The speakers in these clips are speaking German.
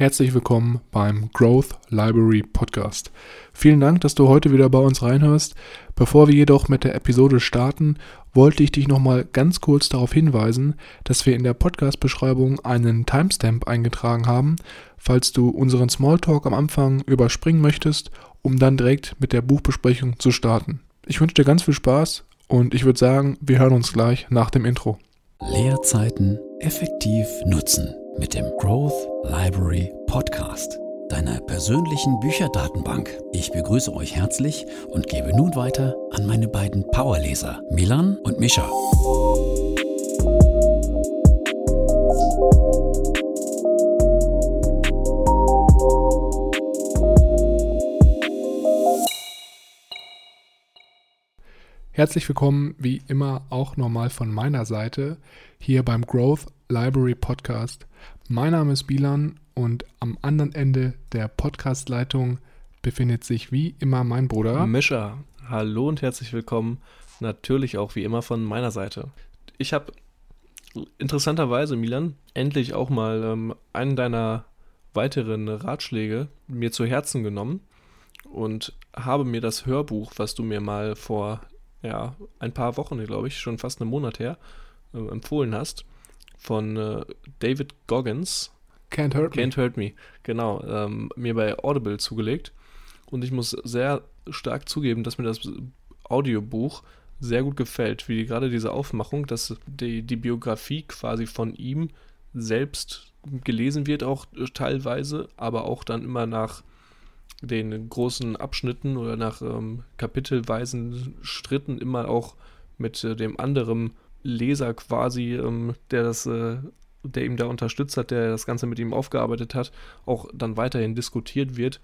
Herzlich willkommen beim Growth Library Podcast. Vielen Dank, dass du heute wieder bei uns reinhörst. Bevor wir jedoch mit der Episode starten, wollte ich dich nochmal ganz kurz darauf hinweisen, dass wir in der Podcast-Beschreibung einen Timestamp eingetragen haben, falls du unseren Smalltalk am Anfang überspringen möchtest, um dann direkt mit der Buchbesprechung zu starten. Ich wünsche dir ganz viel Spaß und ich würde sagen, wir hören uns gleich nach dem Intro. Leerzeiten effektiv nutzen mit dem Growth Library Podcast, deiner persönlichen Bücherdatenbank. Ich begrüße euch herzlich und gebe nun weiter an meine beiden Powerleser, Milan und Mischa. Herzlich willkommen, wie immer auch nochmal von meiner Seite, hier beim Growth Library Podcast. Mein Name ist Bilan und am anderen Ende der Podcastleitung befindet sich wie immer mein Bruder. Mischa, hallo und herzlich willkommen. Natürlich auch wie immer von meiner Seite. Ich habe interessanterweise, Milan, endlich auch mal ähm, einen deiner weiteren Ratschläge mir zu Herzen genommen und habe mir das Hörbuch, was du mir mal vor ja, ein paar Wochen, glaube ich, schon fast einen Monat her, äh, empfohlen hast, von äh, David Goggins. Can't Hurt Me. Can't Hurt Me, genau, ähm, mir bei Audible zugelegt. Und ich muss sehr stark zugeben, dass mir das Audiobuch sehr gut gefällt, wie gerade diese Aufmachung, dass die, die Biografie quasi von ihm selbst gelesen wird, auch teilweise, aber auch dann immer nach den großen Abschnitten oder nach ähm, kapitelweisen Stritten immer auch mit äh, dem anderen Leser quasi, ähm, der das, äh, der ihm da unterstützt hat, der das Ganze mit ihm aufgearbeitet hat, auch dann weiterhin diskutiert wird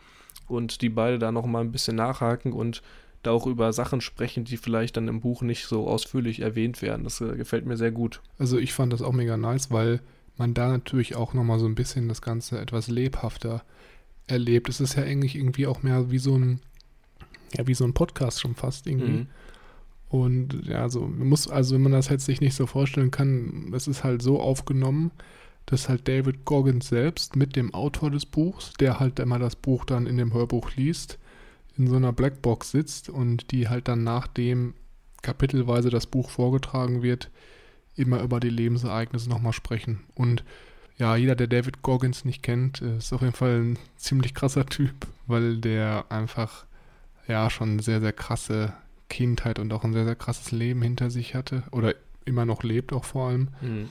und die beide da noch mal ein bisschen nachhaken und da auch über Sachen sprechen, die vielleicht dann im Buch nicht so ausführlich erwähnt werden. Das äh, gefällt mir sehr gut. Also ich fand das auch mega nice, weil man da natürlich auch noch mal so ein bisschen das Ganze etwas lebhafter erlebt. Es ist ja eigentlich irgendwie auch mehr wie so ein, ja, wie so ein Podcast schon fast irgendwie. Mhm. Und ja, so, muss, also wenn man das jetzt sich nicht so vorstellen kann, es ist halt so aufgenommen, dass halt David Goggins selbst mit dem Autor des Buchs, der halt immer das Buch dann in dem Hörbuch liest, in so einer Blackbox sitzt und die halt dann nachdem kapitelweise das Buch vorgetragen wird, immer über die Lebensereignisse nochmal sprechen. Und ja, jeder, der David Goggins nicht kennt, ist auf jeden Fall ein ziemlich krasser Typ, weil der einfach ja schon sehr, sehr krasse Kindheit und auch ein sehr, sehr krasses Leben hinter sich hatte. Oder immer noch lebt auch vor allem. Mhm.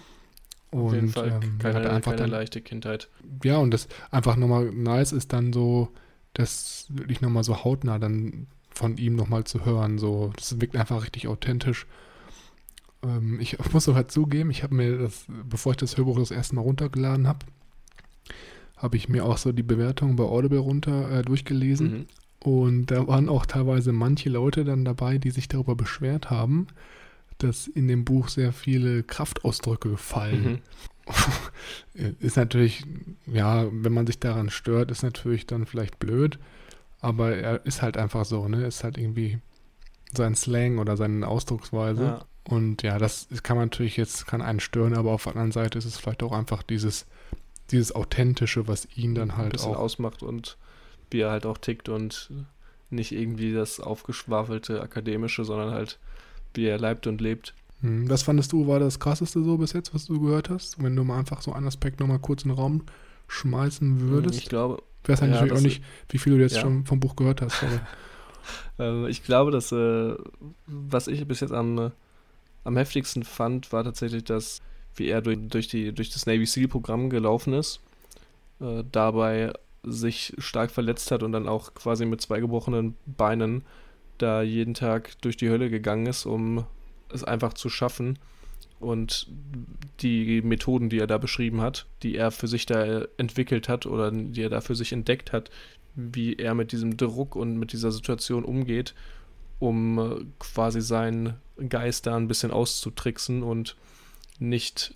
Auf jeden Fall ähm, keine, einfach keine dann, leichte Kindheit. Ja, und das einfach nochmal nice ist dann so, das wirklich nochmal so hautnah dann von ihm nochmal zu hören. So, das wirkt einfach richtig authentisch. Ähm, ich muss aber zugeben, ich habe mir das, bevor ich das Hörbuch das erste Mal runtergeladen habe, habe ich mir auch so die Bewertung bei Audible runter äh, durchgelesen. Mhm. Und da waren auch teilweise manche Leute dann dabei, die sich darüber beschwert haben, dass in dem Buch sehr viele Kraftausdrücke fallen. Mhm. ist natürlich, ja, wenn man sich daran stört, ist natürlich dann vielleicht blöd, aber er ist halt einfach so, ne? Ist halt irgendwie sein Slang oder seine Ausdrucksweise. Ja. Und ja, das kann man natürlich jetzt, kann einen stören, aber auf der anderen Seite ist es vielleicht auch einfach dieses, dieses Authentische, was ihn dann halt auch ausmacht und wie er halt auch tickt und nicht irgendwie das aufgeschwafelte akademische, sondern halt wie er leibt und lebt. Hm, was fandest du, war das krasseste so bis jetzt, was du gehört hast? Wenn du mal einfach so einen Aspekt nochmal kurz in den Raum schmeißen hm, würdest? Ich glaube. Ich weiß ja, natürlich auch nicht, wie viel du jetzt ja. schon vom Buch gehört hast. äh, ich glaube, dass, äh, was ich bis jetzt am, am heftigsten fand, war tatsächlich, dass, wie er durch, durch, die, durch das Navy SEAL-Programm gelaufen ist. Äh, dabei sich stark verletzt hat und dann auch quasi mit zwei gebrochenen Beinen da jeden Tag durch die Hölle gegangen ist, um es einfach zu schaffen. Und die Methoden, die er da beschrieben hat, die er für sich da entwickelt hat oder die er da für sich entdeckt hat, wie er mit diesem Druck und mit dieser Situation umgeht, um äh, quasi seinen Geist da ein bisschen auszutricksen und nicht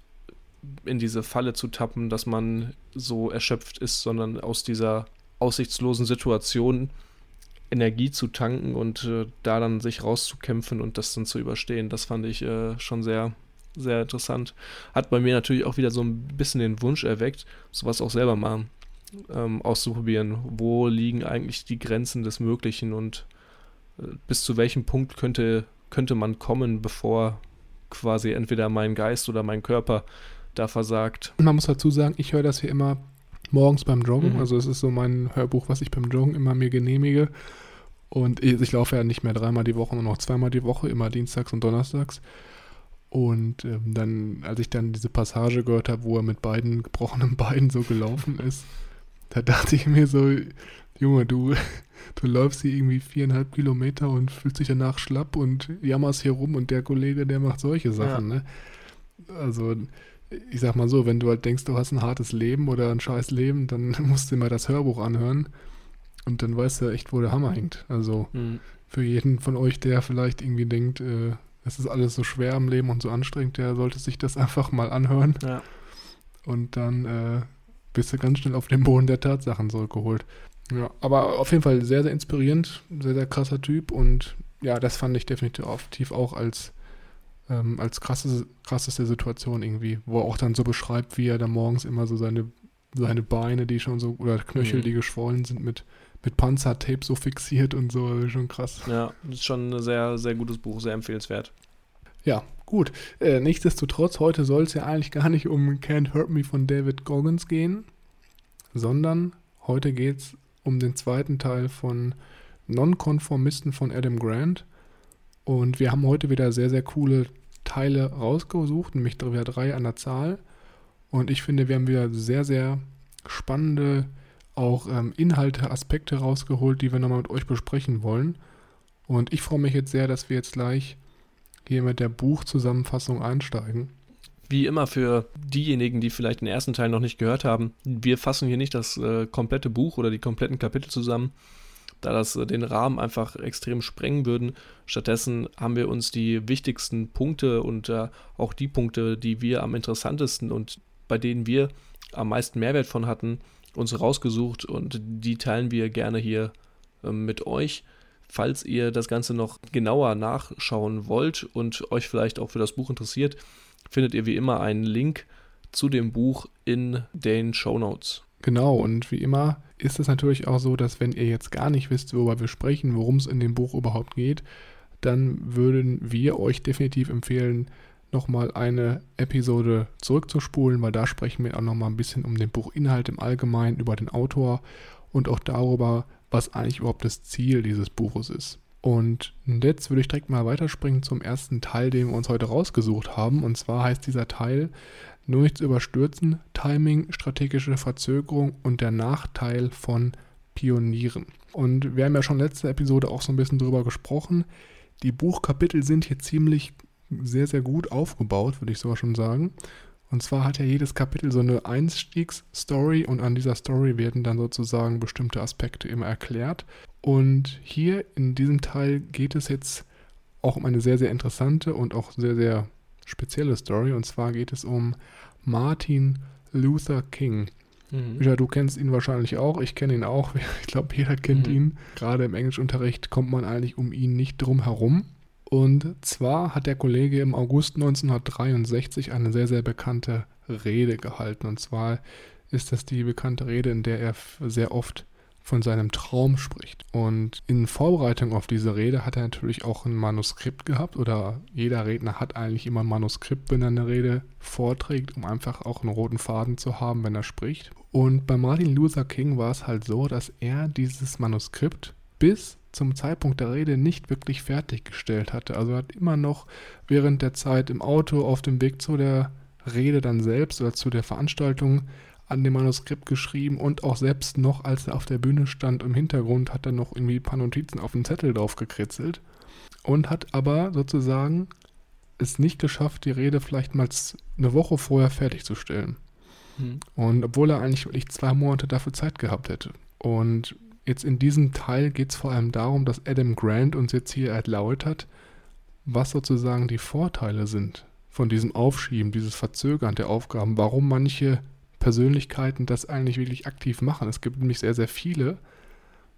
in diese Falle zu tappen, dass man so erschöpft ist, sondern aus dieser aussichtslosen Situation Energie zu tanken und äh, da dann sich rauszukämpfen und das dann zu überstehen. Das fand ich äh, schon sehr, sehr interessant. Hat bei mir natürlich auch wieder so ein bisschen den Wunsch erweckt, sowas auch selber mal ähm, auszuprobieren. Wo liegen eigentlich die Grenzen des Möglichen und äh, bis zu welchem Punkt könnte, könnte man kommen, bevor quasi entweder mein Geist oder mein Körper da versagt. Man muss dazu sagen, ich höre das hier immer morgens beim Joggen. Mhm. Also es ist so mein Hörbuch, was ich beim Joggen immer mir genehmige. Und ich, laufe ja nicht mehr dreimal die Woche, nur noch zweimal die Woche, immer dienstags und donnerstags. Und ähm, dann, als ich dann diese Passage gehört habe, wo er mit beiden gebrochenen Beinen so gelaufen ist, da dachte ich mir so, Junge, du, du läufst hier irgendwie viereinhalb Kilometer und fühlst dich danach schlapp und jammerst hier rum und der Kollege, der macht solche Sachen, ne? Also, ich sag mal so, wenn du halt denkst, du hast ein hartes Leben oder ein scheiß Leben, dann musst du dir mal das Hörbuch anhören und dann weißt du echt, wo der Hammer hängt. Also, Mhm. für jeden von euch, der vielleicht irgendwie denkt, äh, es ist alles so schwer im Leben und so anstrengend, der sollte sich das einfach mal anhören Ja. und dann äh, bist du ganz schnell auf den Boden der Tatsachen zurückgeholt. Ja, aber auf jeden Fall sehr, sehr inspirierend, sehr, sehr krasser Typ und ja, das fand ich definitiv auch als, ähm, als krasse, krasseste Situation irgendwie, wo er auch dann so beschreibt, wie er da morgens immer so seine, seine Beine, die schon so, oder Knöchel, Mhm. die geschwollen sind, mit, mit Panzertape so fixiert und so, schon krass. ja, das ist schon ein sehr, sehr gutes Buch, sehr empfehlenswert. Ja, gut. Äh, nichtsdestotrotz, heute soll es ja eigentlich gar nicht um Can't Hurt Me von David Goggins gehen, sondern heute geht es um den zweiten Teil von Nonkonformisten von Adam Grant. Und wir haben heute wieder sehr, sehr coole Teile rausgesucht, nämlich wieder drei an der Zahl. Und ich finde, wir haben wieder sehr, sehr spannende auch ähm, Inhalte, Aspekte rausgeholt, die wir nochmal mit euch besprechen wollen. Und ich freue mich jetzt sehr, dass wir jetzt gleich hier mit der Buchzusammenfassung einsteigen. Wie immer für diejenigen, die vielleicht den ersten Teil noch nicht gehört haben, wir fassen hier nicht das äh, komplette Buch oder die kompletten Kapitel zusammen, da das äh, den Rahmen einfach extrem sprengen würden. Stattdessen haben wir uns die wichtigsten Punkte und äh, auch die Punkte, die wir am interessantesten und bei denen wir am meisten Mehrwert von hatten, uns rausgesucht und die teilen wir gerne hier äh, mit euch. Falls ihr das Ganze noch genauer nachschauen wollt und euch vielleicht auch für das Buch interessiert, findet ihr wie immer einen Link zu dem Buch in den Show Notes. Genau, und wie immer ist es natürlich auch so, dass wenn ihr jetzt gar nicht wisst, worüber wir sprechen, worum es in dem Buch überhaupt geht, dann würden wir euch definitiv empfehlen, nochmal eine Episode zurückzuspulen, weil da sprechen wir auch nochmal ein bisschen um den Buchinhalt im Allgemeinen, über den Autor und auch darüber, was eigentlich überhaupt das Ziel dieses Buches ist. Und jetzt würde ich direkt mal weiterspringen zum ersten Teil, den wir uns heute rausgesucht haben. Und zwar heißt dieser Teil nur nichts überstürzen, Timing, strategische Verzögerung und der Nachteil von Pionieren. Und wir haben ja schon letzte Episode auch so ein bisschen drüber gesprochen. Die Buchkapitel sind hier ziemlich sehr, sehr gut aufgebaut, würde ich sogar schon sagen. Und zwar hat ja jedes Kapitel so eine Einstiegsstory und an dieser Story werden dann sozusagen bestimmte Aspekte immer erklärt. Und hier in diesem Teil geht es jetzt auch um eine sehr, sehr interessante und auch sehr, sehr spezielle Story. Und zwar geht es um Martin Luther King. Mhm. Ja, du kennst ihn wahrscheinlich auch. Ich kenne ihn auch. Ich glaube, jeder kennt Mhm. ihn. Gerade im Englischunterricht kommt man eigentlich um ihn nicht drum herum. Und zwar hat der Kollege im August 1963 eine sehr, sehr bekannte Rede gehalten. Und zwar ist das die bekannte Rede, in der er sehr oft von seinem Traum spricht. Und in Vorbereitung auf diese Rede hat er natürlich auch ein Manuskript gehabt oder jeder Redner hat eigentlich immer ein Manuskript, wenn er eine Rede vorträgt, um einfach auch einen roten Faden zu haben, wenn er spricht. Und bei Martin Luther King war es halt so, dass er dieses Manuskript bis zum Zeitpunkt der Rede nicht wirklich fertiggestellt hatte. Also er hat immer noch während der Zeit im Auto auf dem Weg zu der Rede dann selbst oder zu der Veranstaltung an dem Manuskript geschrieben und auch selbst noch, als er auf der Bühne stand im Hintergrund, hat er noch irgendwie ein paar Notizen auf den Zettel drauf gekritzelt und hat aber sozusagen es nicht geschafft, die Rede vielleicht mal eine Woche vorher fertigzustellen. Mhm. Und obwohl er eigentlich wirklich zwei Monate dafür Zeit gehabt hätte. Und jetzt in diesem Teil geht es vor allem darum, dass Adam Grant uns jetzt hier erläutert, was sozusagen die Vorteile sind von diesem Aufschieben, dieses Verzögern der Aufgaben, warum manche Persönlichkeiten das eigentlich wirklich aktiv machen. Es gibt nämlich sehr, sehr viele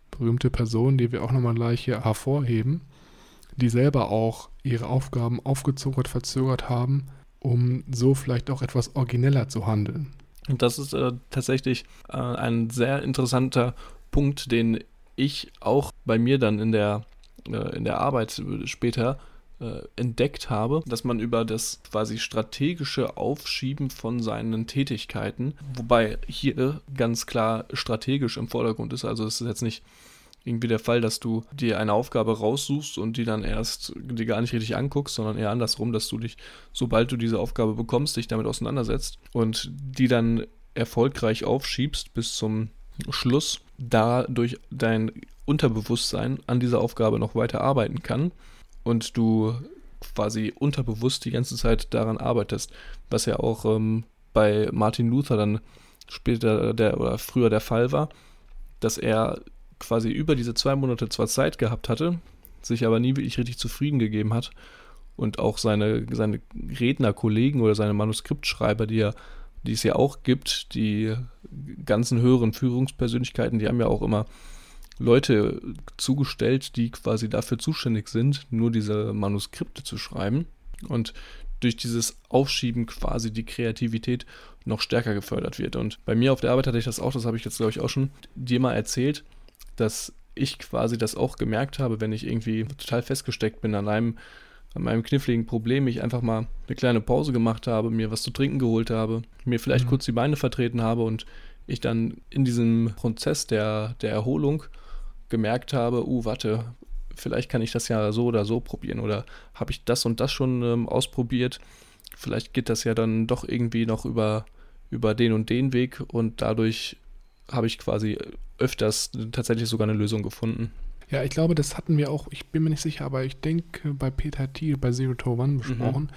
berühmte Personen, die wir auch nochmal gleich hier hervorheben, die selber auch ihre Aufgaben aufgezögert, verzögert haben, um so vielleicht auch etwas origineller zu handeln. Und das ist äh, tatsächlich äh, ein sehr interessanter Punkt, den ich auch bei mir dann in der, äh, in der Arbeit später äh, entdeckt habe, dass man über das quasi strategische Aufschieben von seinen Tätigkeiten, wobei hier ganz klar strategisch im Vordergrund ist, also es ist jetzt nicht irgendwie der Fall, dass du dir eine Aufgabe raussuchst und die dann erst dir gar nicht richtig anguckst, sondern eher andersrum, dass du dich, sobald du diese Aufgabe bekommst, dich damit auseinandersetzt und die dann erfolgreich aufschiebst bis zum Schluss, dadurch dein Unterbewusstsein an dieser Aufgabe noch weiter arbeiten kann und du quasi unterbewusst die ganze Zeit daran arbeitest, was ja auch ähm, bei Martin Luther dann später der oder früher der Fall war, dass er quasi über diese zwei Monate zwar Zeit gehabt hatte, sich aber nie wirklich richtig zufrieden gegeben hat und auch seine, seine Rednerkollegen oder seine Manuskriptschreiber, die er die es ja auch gibt, die ganzen höheren Führungspersönlichkeiten, die haben ja auch immer Leute zugestellt, die quasi dafür zuständig sind, nur diese Manuskripte zu schreiben. Und durch dieses Aufschieben quasi die Kreativität noch stärker gefördert wird. Und bei mir auf der Arbeit hatte ich das auch, das habe ich jetzt, glaube ich, auch schon dir mal erzählt, dass ich quasi das auch gemerkt habe, wenn ich irgendwie total festgesteckt bin an einem an meinem kniffligen Problem ich einfach mal eine kleine Pause gemacht habe, mir was zu trinken geholt habe, mir vielleicht mhm. kurz die Beine vertreten habe und ich dann in diesem Prozess der, der Erholung gemerkt habe, uh, warte, vielleicht kann ich das ja so oder so probieren oder habe ich das und das schon ähm, ausprobiert, vielleicht geht das ja dann doch irgendwie noch über, über den und den Weg und dadurch habe ich quasi öfters tatsächlich sogar eine Lösung gefunden. Ja, ich glaube, das hatten wir auch, ich bin mir nicht sicher, aber ich denke bei Peter Thiel bei Zero to One besprochen, mhm.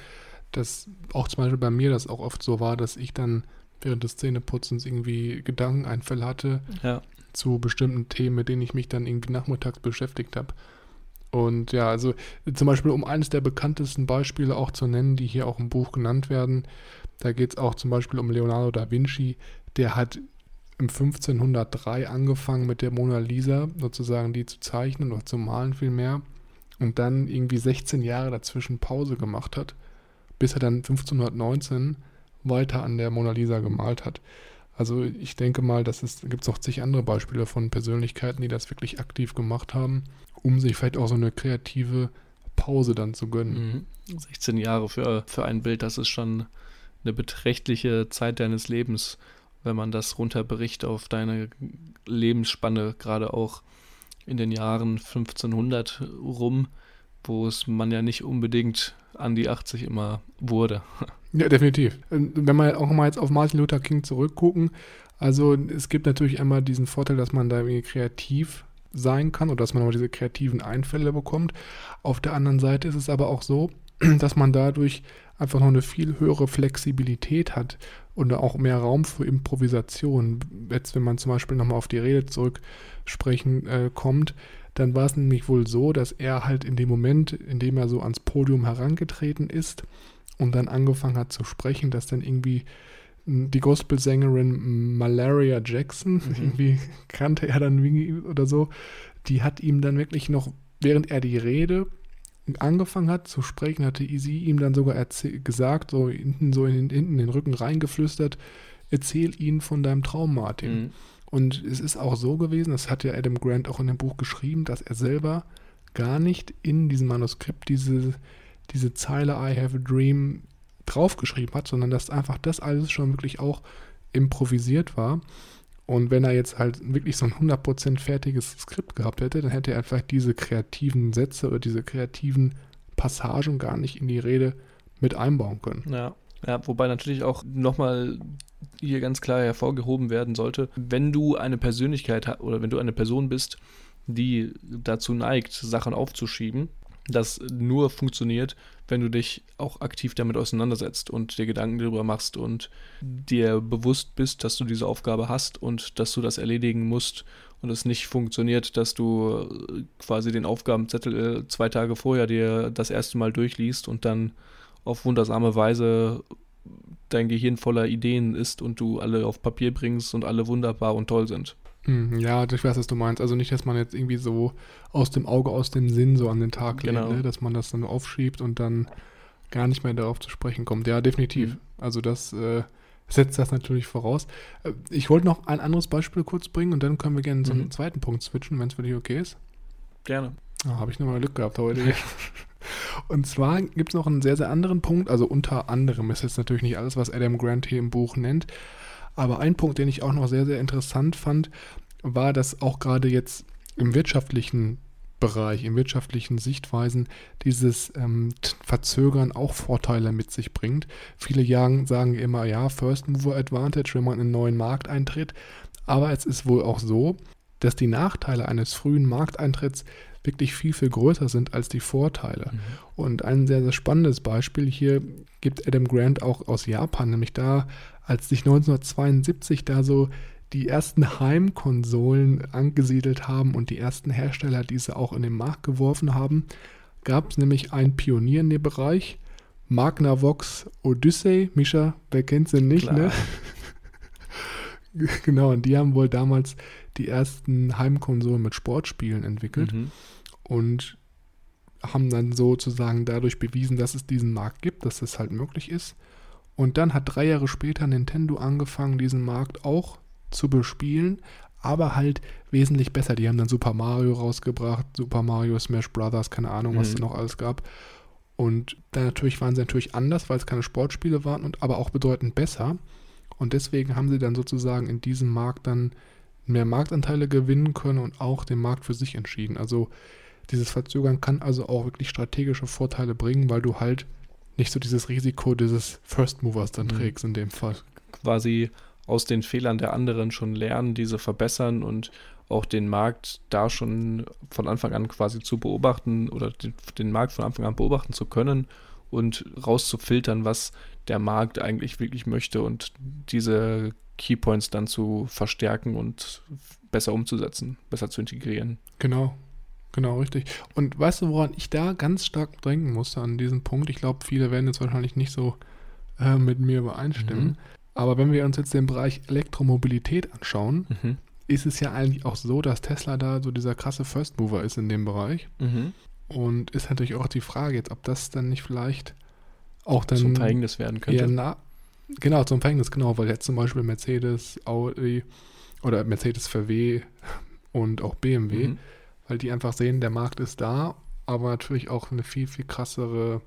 dass auch zum Beispiel bei mir das auch oft so war, dass ich dann während des Zähneputzens irgendwie Gedankeneinfälle hatte ja. Zu bestimmten Themen, mit denen ich mich dann irgendwie nachmittags beschäftigt habe. Und ja, also zum Beispiel, um eines der bekanntesten Beispiele auch zu nennen, die hier auch im Buch genannt werden, da geht es auch zum Beispiel um Leonardo da Vinci, der hat im 1503 angefangen mit der Mona Lisa, sozusagen die zu zeichnen oder zu malen vielmehr. Und dann irgendwie 16 Jahre dazwischen Pause gemacht hat, bis er dann 1519 weiter an der Mona Lisa gemalt hat. Also ich denke mal, dass es gibt noch zig andere Beispiele von Persönlichkeiten, die das wirklich aktiv gemacht haben, um sich vielleicht auch so eine kreative Pause dann zu gönnen. 16 mhm. Jahre für, für ein Bild, das ist schon eine beträchtliche Zeit deines Lebens wenn man das runterbricht auf deine Lebensspanne, gerade auch in den Jahren 1500 rum, wo es man ja nicht unbedingt an die 80 immer wurde. Ja, definitiv. Wenn wir auch mal jetzt auf Martin Luther King zurückgucken, also es gibt natürlich einmal diesen Vorteil, dass man da irgendwie kreativ sein kann oder dass man auch diese kreativen Einfälle bekommt. Auf der anderen Seite ist es aber auch so, dass man dadurch einfach noch eine viel höhere Flexibilität hat und auch mehr Raum für Improvisation. Jetzt, wenn man zum Beispiel nochmal auf die Rede zurücksprechen äh, kommt, dann war es nämlich wohl so, dass er halt in dem Moment, in dem er so ans Podium herangetreten ist und dann angefangen hat zu sprechen, dass dann irgendwie die Gospelsängerin Malaria Jackson, mhm. irgendwie kannte er dann oder so, die hat ihm dann wirklich noch, während er die Rede angefangen hat zu sprechen, hatte sie ihm dann sogar gesagt, so hinten so in, hinten den Rücken reingeflüstert, erzähl ihnen von deinem Traum, Martin. Mhm. Und es ist auch so gewesen, das hat ja Adam Grant auch in dem Buch geschrieben, dass er selber gar nicht in diesem Manuskript diese, diese Zeile I have a dream draufgeschrieben hat, sondern dass einfach das alles schon wirklich auch improvisiert war. Und wenn er jetzt halt wirklich so ein 100% fertiges Skript gehabt hätte, dann hätte er vielleicht diese kreativen Sätze oder diese kreativen Passagen gar nicht in die Rede mit einbauen können. Ja, ja wobei natürlich auch nochmal hier ganz klar hervorgehoben werden sollte, wenn du eine Persönlichkeit oder wenn du eine Person bist, die dazu neigt, Sachen aufzuschieben, das nur funktioniert, wenn du dich auch aktiv damit auseinandersetzt und dir Gedanken darüber machst und dir bewusst bist, dass du diese Aufgabe hast und dass du das erledigen musst und es nicht funktioniert, dass du äh, quasi den Aufgabenzettel äh, zwei Tage vorher dir das erste Mal durchliest und dann auf wundersame Weise dein Gehirn voller Ideen ist und du alle auf Papier bringst und alle wunderbar und toll sind. Hm, ja, ich weiß, was du meinst. Also nicht, dass man jetzt irgendwie so aus dem Auge, aus dem Sinn so an den Tag legt, genau. ne? dass man das dann aufschiebt und dann gar nicht mehr darauf zu sprechen kommt. Ja, definitiv. Mhm. Also das äh, setzt das natürlich voraus. Äh, ich wollte noch ein anderes Beispiel kurz bringen und dann können wir gerne zum Mhm. zweiten Punkt switchen, wenn es für dich okay ist. Gerne. Ah, Habe ich nochmal Glück gehabt heute. Und zwar gibt es noch einen sehr, sehr anderen Punkt. Also unter anderem ist jetzt natürlich nicht alles, was Adam Grant hier im Buch nennt. Aber ein Punkt, den ich auch noch sehr, sehr interessant fand, war, dass auch gerade jetzt im wirtschaftlichen Bereich, in wirtschaftlichen Sichtweisen dieses ähm, Verzögern auch Vorteile mit sich bringt. Viele Jagen sagen immer, ja, First Mover Advantage, wenn man in einen neuen Markt eintritt. Aber es ist wohl auch so, dass die Nachteile eines frühen Markteintritts wirklich viel, viel größer sind als die Vorteile. Und ein sehr, sehr spannendes Beispiel hier gibt Adam Grant auch aus Japan, nämlich da, als sich 1972 da so die ersten Heimkonsolen angesiedelt haben und die ersten Hersteller diese auch in den Markt geworfen haben, gab es nämlich einen Pionier in dem Bereich, Magnavox Odyssey. Mischa, wer kennt sie nicht, Klar. ne? genau, und die haben wohl damals die ersten Heimkonsolen mit Sportspielen entwickelt Mhm. und haben dann sozusagen dadurch bewiesen, dass es diesen Markt gibt, dass das halt möglich ist. Und dann hat drei Jahre später Nintendo angefangen, diesen Markt auch zu bespielen, aber halt wesentlich besser. Die haben dann Super Mario rausgebracht, Super Mario Smash Brothers, keine Ahnung, was Mhm. es noch alles gab. Und dann natürlich waren sie natürlich anders, weil es keine Sportspiele waren, und aber auch bedeutend besser. Und deswegen haben sie dann sozusagen in diesem Markt dann mehr Marktanteile gewinnen können und auch den Markt für sich entschieden. Also dieses Verzögern kann also auch wirklich strategische Vorteile bringen, weil du halt nicht so dieses Risiko dieses First Movers dann Mhm. trägst in dem Fall. Quasi aus den Fehlern der anderen schon lernen, diese verbessern und auch den Markt da schon von Anfang an quasi zu beobachten oder den, den Markt von Anfang an beobachten zu können und rauszufiltern, was der Markt eigentlich wirklich möchte und diese Keypoints dann zu verstärken und besser umzusetzen, besser zu integrieren. Genau, genau, richtig. Und weißt du, woran ich da ganz stark denken musste an diesem Punkt? Ich glaube, viele werden jetzt wahrscheinlich nicht so äh, mit mir übereinstimmen. Mhm. Aber wenn wir uns jetzt den Bereich Elektromobilität anschauen, Mhm. ist es ja eigentlich auch so, dass Tesla da so dieser krasse First Mover ist in dem Bereich. Mhm. Und ist natürlich auch die Frage jetzt, ob das dann nicht vielleicht auch dann Zum Verhängnis werden könnte. na, genau zum Verhängnis, genau, weil jetzt zum Beispiel Mercedes, Audi oder Mercedes VW und auch BMW, Mhm. Weil die einfach sehen, der Markt ist da, aber natürlich auch eine viel, viel krassere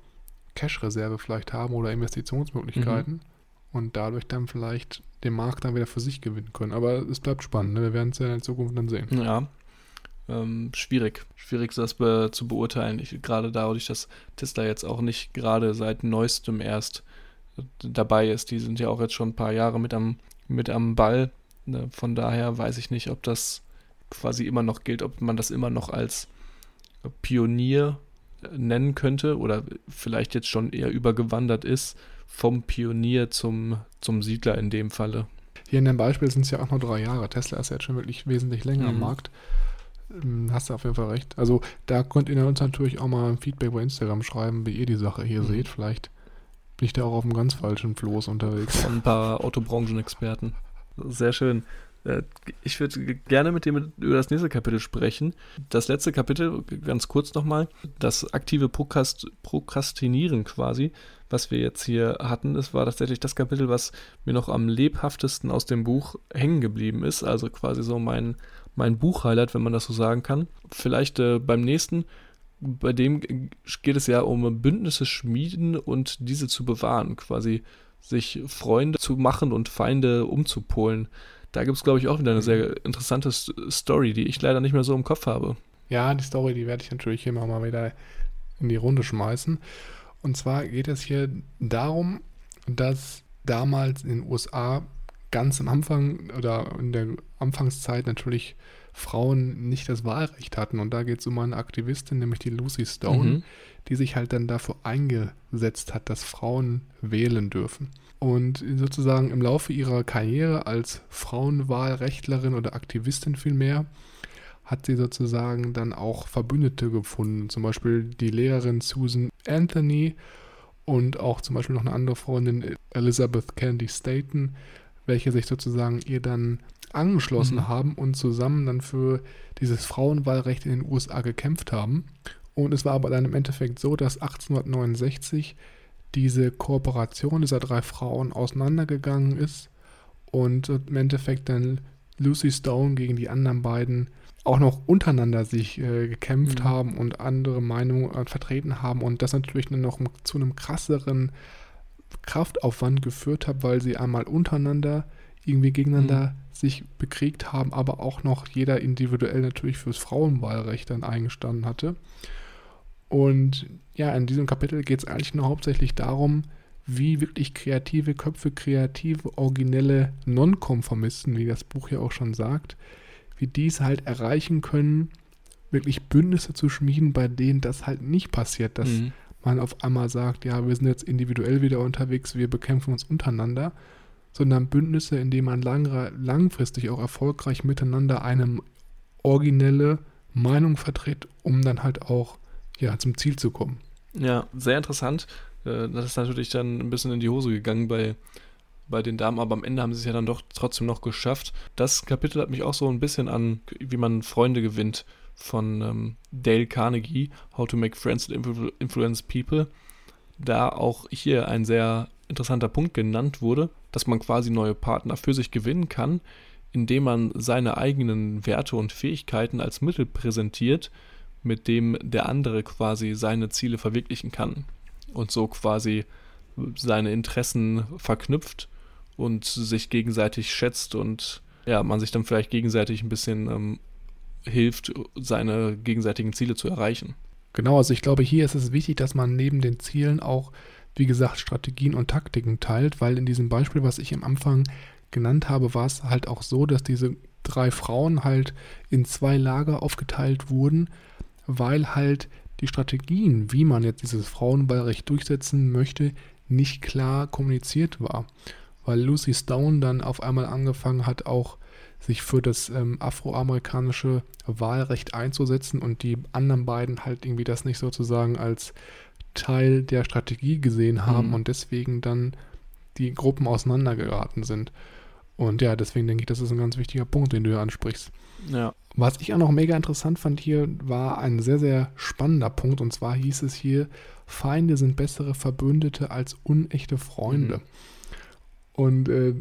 Cash-Reserve vielleicht haben oder Investitionsmöglichkeiten Mhm. und dadurch dann vielleicht den Markt dann wieder für sich gewinnen können. Aber es bleibt spannend, ne? wir werden es ja in Zukunft dann sehen. Ja, ähm, schwierig. Schwierig, das be zu beurteilen. Ich, gerade dadurch, dass Tesla jetzt auch nicht gerade seit neuestem erst dabei ist. Die sind ja auch jetzt schon ein paar Jahre mit am, mit am Ball. Ne? Von daher weiß ich nicht, ob das quasi immer noch gilt, ob man das immer noch als Pionier äh, nennen könnte oder vielleicht jetzt schon eher übergewandert ist vom Pionier zum, zum Siedler in dem Falle. Hier in dem Beispiel sind es ja auch noch drei Jahre. Tesla ist ja jetzt schon wirklich wesentlich länger am Mhm. Markt. Ähm, Hast du auf jeden Fall recht. Also da könnt ihr uns natürlich auch mal ein Feedback bei Instagram schreiben, wie ihr die Sache hier Mhm. seht. Vielleicht bin ich da auch auf einem ganz falschen Floß unterwegs. von ein paar Autobranchenexperten. Sehr schön. Äh, Ich würde gerne mit dir über das nächste Kapitel sprechen. Das letzte Kapitel, ganz kurz nochmal, das aktive Prokrast Prokrastinieren quasi, was wir jetzt hier hatten, das war tatsächlich das Kapitel, was mir noch am lebhaftesten aus dem Buch hängen geblieben ist. Also quasi so mein, mein Buchhighlight, wenn man das so sagen kann. Vielleicht äh, beim nächsten, bei dem geht es ja um Bündnisse schmieden und diese zu bewahren, quasi sich Freunde zu machen und Feinde umzupolen. Da gibt es, glaube ich, auch wieder eine sehr interessante S- Story, die ich leider nicht mehr so im Kopf habe. Ja, die Story, die werde ich natürlich immer mal wieder in die Runde schmeißen. Und zwar geht es hier darum, dass damals in den USA ganz am Anfang oder in der Anfangszeit natürlich Frauen nicht das Wahlrecht hatten. Und da geht es um eine Aktivistin, nämlich die Lucy Stone, Mhm. die sich halt dann dafür eingesetzt hat, dass Frauen wählen dürfen. Und sozusagen im Laufe ihrer Karriere als Frauenwahlrechtlerin oder Aktivistin vielmehr, hat sie sozusagen dann auch Verbündete gefunden. Zum Beispiel die Lehrerin Susan Anthony und auch zum Beispiel noch eine andere Freundin Elizabeth Candy Staten, welche sich sozusagen ihr dann angeschlossen Mhm. haben und zusammen dann für dieses Frauenwahlrecht in den USA gekämpft haben. Und es war aber dann im Endeffekt so, dass 1869 diese Kooperation dieser drei Frauen auseinandergegangen ist und im Endeffekt dann Lucy Stone gegen die anderen beiden auch noch untereinander sich äh, gekämpft mhm. haben und andere Meinungen äh, vertreten haben und das natürlich dann noch zu einem krasseren Kraftaufwand geführt hat, weil sie einmal untereinander irgendwie gegeneinander mhm. sich bekriegt haben, aber auch noch jeder individuell natürlich fürs Frauenwahlrecht dann eingestanden hatte. Und ja, in diesem Kapitel geht es eigentlich nur hauptsächlich darum, wie wirklich kreative Köpfe, kreative, originelle Nonkonformisten, wie das Buch ja auch schon sagt, wie die es halt erreichen können, wirklich Bündnisse zu schmieden, bei denen das halt nicht passiert, dass mhm. man auf einmal sagt, ja, wir sind jetzt individuell wieder unterwegs, wir bekämpfen uns untereinander, sondern Bündnisse, in denen man lang, langfristig auch erfolgreich miteinander eine originelle Meinung vertritt, um dann halt auch ja, zum Ziel zu kommen. Ja, sehr interessant. Äh, das ist natürlich dann ein bisschen in die Hose gegangen bei, bei den Damen, aber am Ende haben sie es ja dann doch trotzdem noch geschafft. Das Kapitel hat mich auch so ein bisschen an, wie man Freunde gewinnt, von ähm, Dale Carnegie, How to Make Friends and Influence People. Da auch hier ein sehr interessanter Punkt genannt wurde, dass man quasi neue Partner für sich gewinnen kann, indem man seine eigenen Werte und Fähigkeiten als Mittel präsentiert, mit dem der andere quasi seine Ziele verwirklichen kann und so quasi seine Interessen verknüpft und sich gegenseitig schätzt und ja, man sich dann vielleicht gegenseitig ein bisschen ähm, hilft, seine gegenseitigen Ziele zu erreichen. Genau, also ich glaube, hier ist es wichtig, dass man neben den Zielen auch, wie gesagt, Strategien und Taktiken teilt, weil in diesem Beispiel, was ich am Anfang genannt habe, war es halt auch so, dass diese drei Frauen halt in zwei Lager aufgeteilt wurden, weil halt die Strategien, wie man jetzt dieses Frauenwahlrecht durchsetzen möchte, nicht klar kommuniziert war. Weil Lucy Stone dann auf einmal angefangen hat, auch sich für das ähm, afroamerikanische Wahlrecht einzusetzen und die anderen beiden halt irgendwie das nicht sozusagen als Teil der Strategie gesehen haben mhm. und deswegen dann die Gruppen auseinandergeraten sind. Und ja, deswegen denke ich, das ist ein ganz wichtiger Punkt, den du hier ansprichst. Ja. Was ich auch noch mega interessant fand hier, war ein sehr, sehr spannender Punkt. Und zwar hieß es hier, Feinde sind bessere Verbündete als unechte Freunde. Mhm. Und äh,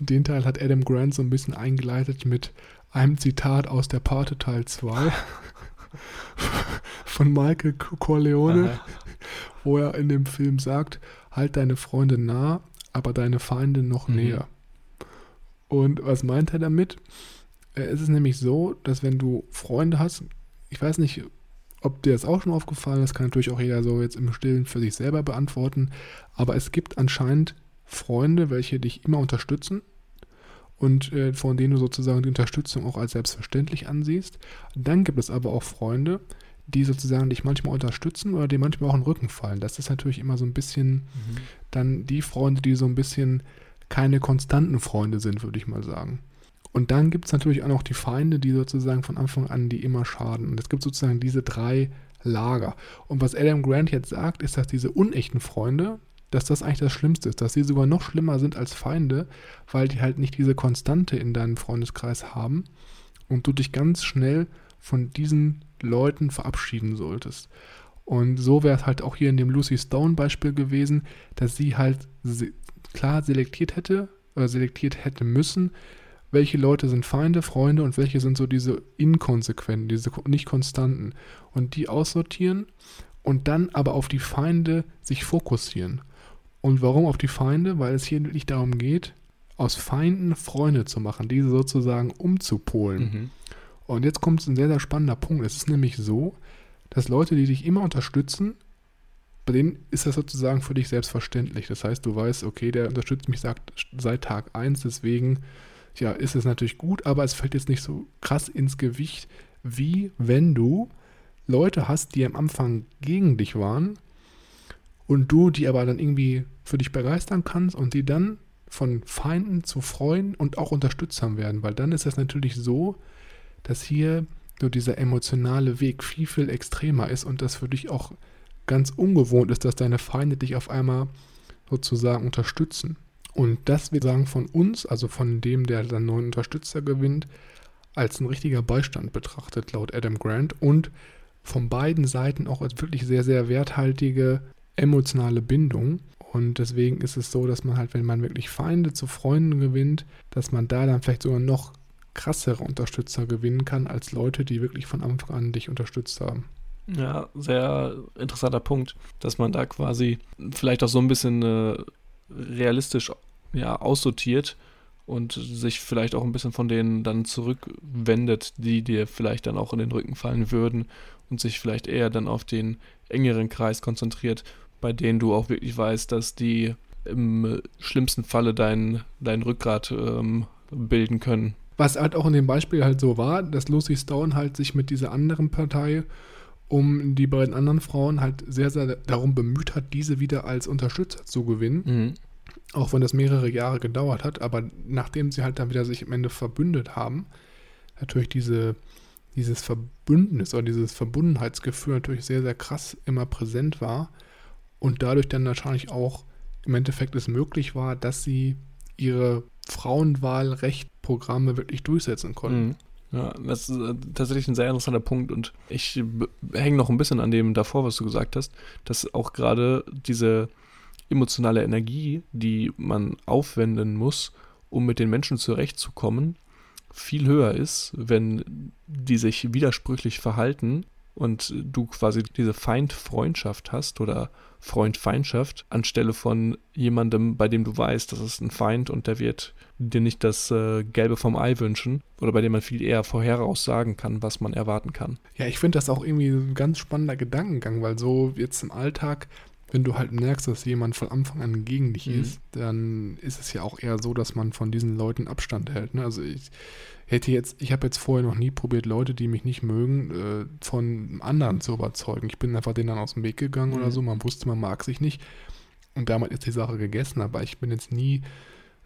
den Teil hat Adam Grant so ein bisschen eingeleitet mit einem Zitat aus der Pate Teil 2 von Michael Corleone, Aha. wo er in dem Film sagt, halt deine Freunde nah, aber deine Feinde noch mhm. näher. Und was meint er damit? Äh, es ist nämlich so, dass wenn du Freunde hast, ich weiß nicht, ob dir das auch schon aufgefallen ist, kann natürlich auch jeder so jetzt im Stillen für sich selber beantworten, aber es gibt anscheinend Freunde, welche dich immer unterstützen und äh, von denen du sozusagen die Unterstützung auch als selbstverständlich ansiehst. Dann gibt es aber auch Freunde, die sozusagen dich manchmal unterstützen oder dir manchmal auch in den Rücken fallen. Das ist natürlich immer so ein bisschen mhm. dann die Freunde, die so ein bisschen keine konstanten Freunde sind, würde ich mal sagen. Und dann gibt es natürlich auch noch die Feinde, die sozusagen von Anfang an die immer schaden. Und es gibt sozusagen diese drei Lager. Und was Adam Grant jetzt sagt, ist, dass diese unechten Freunde, dass das eigentlich das Schlimmste ist, dass sie sogar noch schlimmer sind als Feinde, weil die halt nicht diese Konstante in deinem Freundeskreis haben und du dich ganz schnell von diesen Leuten verabschieden solltest. Und so wäre es halt auch hier in dem Lucy Stone Beispiel gewesen, dass sie halt klar selektiert hätte oder selektiert hätte müssen, welche Leute sind Feinde, Freunde und welche sind so diese inkonsequenten, diese nicht konstanten. Und die aussortieren und dann aber auf die Feinde sich fokussieren. Und warum auf die Feinde? Weil es hier wirklich darum geht, aus Feinden Freunde zu machen, diese sozusagen umzupolen. Mhm. Und jetzt kommt ein sehr, sehr spannender Punkt. Es ist nämlich so, dass Leute, die dich immer unterstützen, bei denen ist das sozusagen für dich selbstverständlich. Das heißt, du weißt, okay, der unterstützt mich sagt, seit Tag 1, deswegen ja, ist es natürlich gut, aber es fällt jetzt nicht so krass ins Gewicht, wie wenn du Leute hast, die am Anfang gegen dich waren und du die aber dann irgendwie für dich begeistern kannst und die dann von Feinden zu Freunden und auch Unterstützern werden, weil dann ist es natürlich so, dass hier so dieser emotionale Weg viel, viel extremer ist und das für dich auch ganz ungewohnt ist, dass deine Feinde dich auf einmal sozusagen unterstützen. Und das wir sagen von uns, also von dem, der dann neuen Unterstützer gewinnt, als ein richtiger Beistand betrachtet, laut Adam Grant. Und von beiden Seiten auch als wirklich sehr, sehr werthaltige emotionale Bindung. Und deswegen ist es so, dass man halt, wenn man wirklich Feinde zu Freunden gewinnt, dass man da dann vielleicht sogar noch krassere Unterstützer gewinnen kann, als Leute, die wirklich von Anfang an dich unterstützt haben. Ja, sehr interessanter Punkt, dass man da quasi vielleicht auch so ein bisschen äh, realistisch ja, aussortiert und sich vielleicht auch ein bisschen von denen dann zurückwendet, die dir vielleicht dann auch in den Rücken fallen würden und sich vielleicht eher dann auf den engeren Kreis konzentriert, bei denen du auch wirklich weißt, dass die im schlimmsten Falle dein, dein Rückgrat ähm, bilden können. Was halt auch in dem Beispiel halt so war, dass Lucy Stone halt sich mit dieser anderen Partei um die beiden anderen Frauen halt sehr, sehr darum bemüht hat, diese wieder als Unterstützer zu gewinnen. Mhm. Auch wenn das mehrere Jahre gedauert hat, aber nachdem sie halt dann wieder sich am Ende verbündet haben, natürlich diese, dieses Verbündnis oder dieses Verbundenheitsgefühl natürlich sehr, sehr krass immer präsent war und dadurch dann wahrscheinlich auch im Endeffekt es möglich war, dass sie ihre Frauenwahlrechtprogramme wirklich durchsetzen konnten. Mhm. Ja, das ist äh, tatsächlich ein sehr interessanter Punkt und ich hänge noch ein bisschen an dem davor, was du gesagt hast, dass auch gerade diese emotionale Energie, die man aufwenden muss, um mit den Menschen zurechtzukommen, viel höher ist, wenn die sich widersprüchlich verhalten und du quasi diese Feind-Freundschaft hast oder Freund-Feindschaft anstelle von jemandem, bei dem du weißt, das ist ein Feind und der wird dir nicht das äh, Gelbe vom Ei wünschen oder bei dem man viel eher vorheraus sagen kann, was man erwarten kann. Ja, ich finde das auch irgendwie ein ganz spannender Gedankengang, weil so jetzt im Alltag wenn du halt merkst, dass jemand von Anfang an gegen dich mhm. ist, dann ist es ja auch eher so, dass man von diesen Leuten Abstand hält. Ne? Also ich hätte jetzt, ich habe jetzt vorher noch nie probiert, Leute, die mich nicht mögen, äh, von anderen zu überzeugen. Ich bin einfach denen dann aus dem Weg gegangen mhm. oder so. Man wusste, man mag sich nicht. Und damit ist die Sache gegessen. Aber ich bin jetzt nie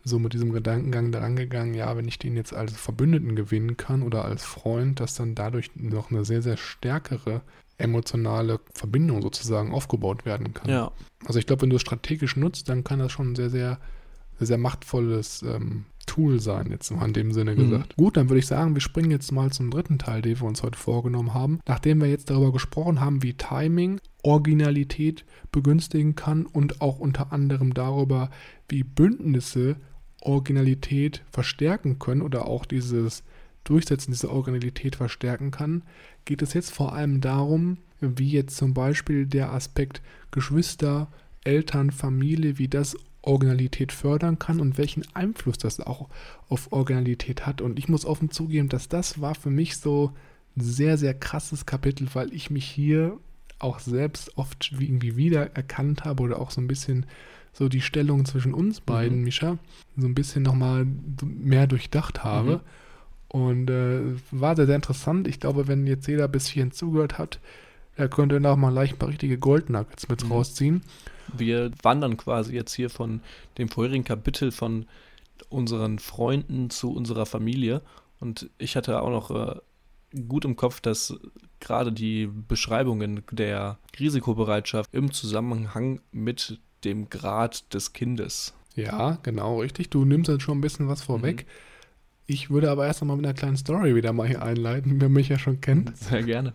so mit diesem Gedankengang daran gegangen, ja, wenn ich den jetzt als Verbündeten gewinnen kann oder als Freund, dass dann dadurch noch eine sehr, sehr stärkere emotionale Verbindung sozusagen aufgebaut werden kann. Ja. Also ich glaube, wenn du es strategisch nutzt, dann kann das schon ein sehr, sehr, sehr, sehr machtvolles ähm, Tool sein, jetzt mal in dem Sinne mhm. gesagt. Gut, dann würde ich sagen, wir springen jetzt mal zum dritten Teil, den wir uns heute vorgenommen haben. Nachdem wir jetzt darüber gesprochen haben, wie Timing Originalität begünstigen kann und auch unter anderem darüber, wie Bündnisse Originalität verstärken können oder auch dieses Durchsetzen dieser Originalität verstärken kann, geht es jetzt vor allem darum, wie jetzt zum Beispiel der Aspekt Geschwister, Eltern, Familie, wie das Originalität fördern kann und welchen Einfluss das auch auf Originalität hat. Und ich muss offen zugeben, dass das war für mich so ein sehr, sehr krasses Kapitel, weil ich mich hier auch selbst oft irgendwie wieder erkannt habe oder auch so ein bisschen so die Stellung zwischen uns beiden, mhm. Mischa, so ein bisschen nochmal mehr durchdacht habe. Mhm. Und äh, war sehr, sehr interessant. Ich glaube, wenn jetzt jeder bis hierhin zugehört hat, er könnte noch mal leicht ein paar richtige Goldnuggets mit mhm. rausziehen. Wir wandern quasi jetzt hier von dem vorherigen Kapitel von unseren Freunden zu unserer Familie. Und ich hatte auch noch äh, gut im Kopf, dass gerade die Beschreibungen der Risikobereitschaft im Zusammenhang mit dem Grad des Kindes. Ja, genau, richtig. Du nimmst jetzt schon ein bisschen was vorweg. Mhm ich würde aber erst einmal mit einer kleinen Story wieder mal hier einleiten, wer mich ja schon kennt. Sehr gerne.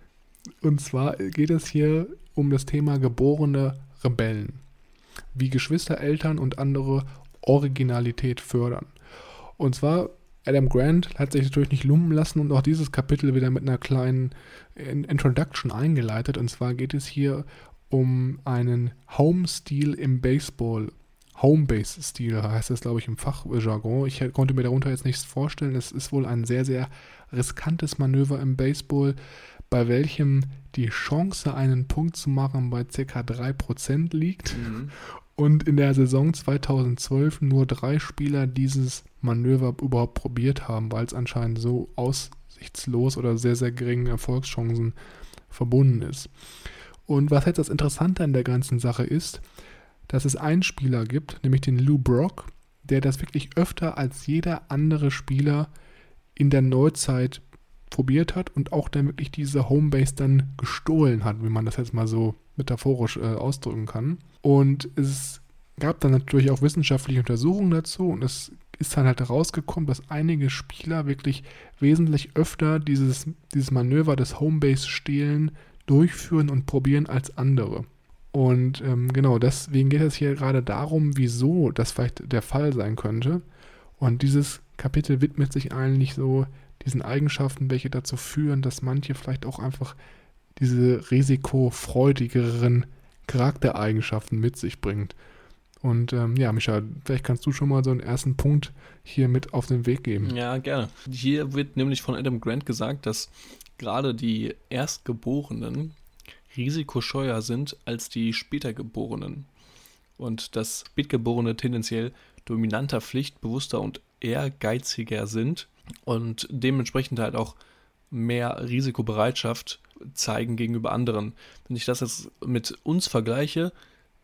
Und zwar geht es hier um das Thema geborene Rebellen. Wie Geschwister, Eltern und andere Originalität fördern. Und zwar, Adam Grant hat sich natürlich nicht lumpen lassen und auch dieses Kapitel wieder mit einer kleinen Introduction eingeleitet. Und zwar geht es hier um einen Home-Stil im Baseball Homebase-Stil heißt das, glaube ich, im Fachjargon. Ich konnte mir darunter jetzt nichts vorstellen. Es ist wohl ein sehr, sehr riskantes Manöver im Baseball, bei welchem die Chance, einen Punkt zu machen, bei ca. 3% liegt. Mhm. Und in der Saison 2012 nur drei Spieler dieses Manöver überhaupt probiert haben, weil es anscheinend so aussichtslos oder sehr, sehr geringen Erfolgschancen verbunden ist. Und was jetzt das Interessante an der ganzen Sache ist, dass es einen Spieler gibt, nämlich den Lou Brock, der das wirklich öfter als jeder andere Spieler in der Neuzeit probiert hat und auch dann wirklich diese Homebase dann gestohlen hat, wie man das jetzt mal so metaphorisch äh, ausdrücken kann. Und es gab dann natürlich auch wissenschaftliche Untersuchungen dazu und es ist dann halt herausgekommen, dass einige Spieler wirklich wesentlich öfter dieses, dieses Manöver des Homebase-Stehlen durchführen und probieren als andere. Und ähm, genau, deswegen geht es hier gerade darum, wieso das vielleicht der Fall sein könnte. Und dieses Kapitel widmet sich eigentlich so diesen Eigenschaften, welche dazu führen, dass manche vielleicht auch einfach diese risikofreudigeren Charaktereigenschaften mit sich bringt. Und ähm, ja, Micha, vielleicht kannst du schon mal so einen ersten Punkt hier mit auf den Weg geben. Ja, gerne. Hier wird nämlich von Adam Grant gesagt, dass gerade die Erstgeborenen risikoscheuer sind als die spätergeborenen. Und dass Spätgeborene tendenziell dominanter, pflichtbewusster und ehrgeiziger sind und dementsprechend halt auch mehr Risikobereitschaft zeigen gegenüber anderen. Wenn ich das jetzt mit uns vergleiche,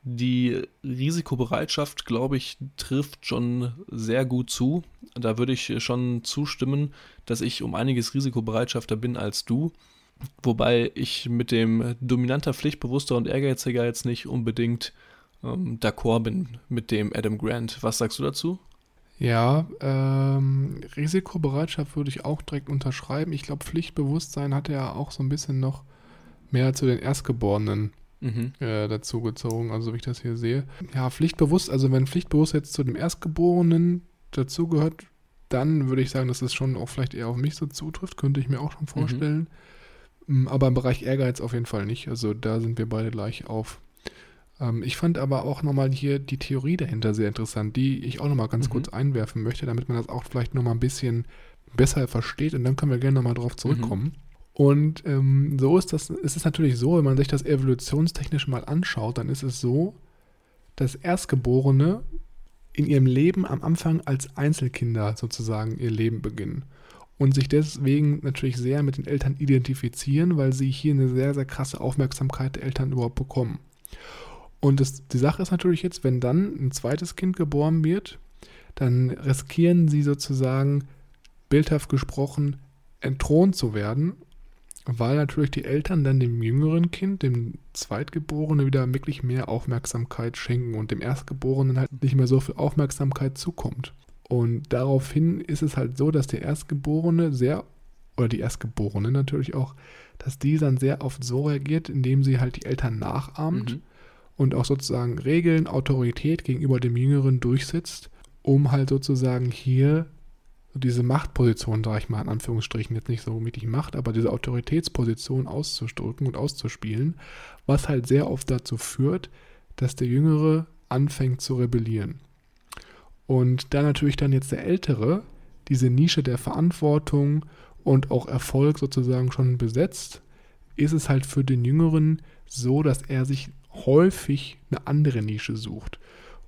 die Risikobereitschaft, glaube ich, trifft schon sehr gut zu. Da würde ich schon zustimmen, dass ich um einiges risikobereitschafter bin als du. Wobei ich mit dem dominanter, pflichtbewusster und ehrgeiziger jetzt nicht unbedingt ähm, d'accord bin mit dem Adam Grant. Was sagst du dazu? Ja, ähm, Risikobereitschaft würde ich auch direkt unterschreiben. Ich glaube, Pflichtbewusstsein hat ja auch so ein bisschen noch mehr zu den Erstgeborenen mhm. äh, dazu gezogen, also wie ich das hier sehe. Ja, pflichtbewusst, also wenn pflichtbewusst jetzt zu dem Erstgeborenen dazugehört, dann würde ich sagen, dass es schon auch vielleicht eher auf mich so zutrifft, könnte ich mir auch schon mhm. vorstellen. Mhm. Aber im Bereich Ehrgeiz auf jeden Fall nicht. Also da sind wir beide gleich auf. Ähm, ich fand aber auch nochmal hier die Theorie dahinter sehr interessant, die ich auch nochmal ganz mhm. kurz einwerfen möchte, damit man das auch vielleicht nochmal ein bisschen besser versteht und dann können wir gerne nochmal drauf zurückkommen. Und ähm, so ist das, ist es natürlich so, wenn man sich das evolutionstechnisch mal anschaut, dann ist es so, dass Erstgeborene in ihrem Leben am Anfang als Einzelkinder sozusagen ihr Leben beginnen und sich deswegen natürlich sehr mit den Eltern identifizieren, weil sie hier eine sehr, sehr krasse Aufmerksamkeit der Eltern überhaupt bekommen. Und das, die Sache ist natürlich jetzt, wenn dann ein zweites Kind geboren wird, dann riskieren sie sozusagen, bildhaft gesprochen, entthront zu werden weil natürlich die Eltern dann dem jüngeren Kind, dem Zweitgeborenen, wieder wirklich mehr Aufmerksamkeit schenken und dem Erstgeborenen halt nicht mehr so viel Aufmerksamkeit zukommt. Und daraufhin ist es halt so, dass der Erstgeborene sehr, oder die Erstgeborene natürlich auch, dass die dann sehr oft so reagiert, indem sie halt die Eltern nachahmt mhm. und auch sozusagen Regeln, Autorität gegenüber dem Jüngeren durchsetzt, um halt sozusagen hier diese Machtposition, sage ich mal in Anführungsstrichen, jetzt nicht so wirklich Macht, aber diese Autoritätsposition auszudrücken und auszuspielen, was halt sehr oft dazu führt, dass der Jüngere anfängt zu rebellieren. Und da natürlich dann jetzt der Ältere diese Nische der Verantwortung und auch Erfolg sozusagen schon besetzt, ist es halt für den Jüngeren so, dass er sich häufig eine andere Nische sucht.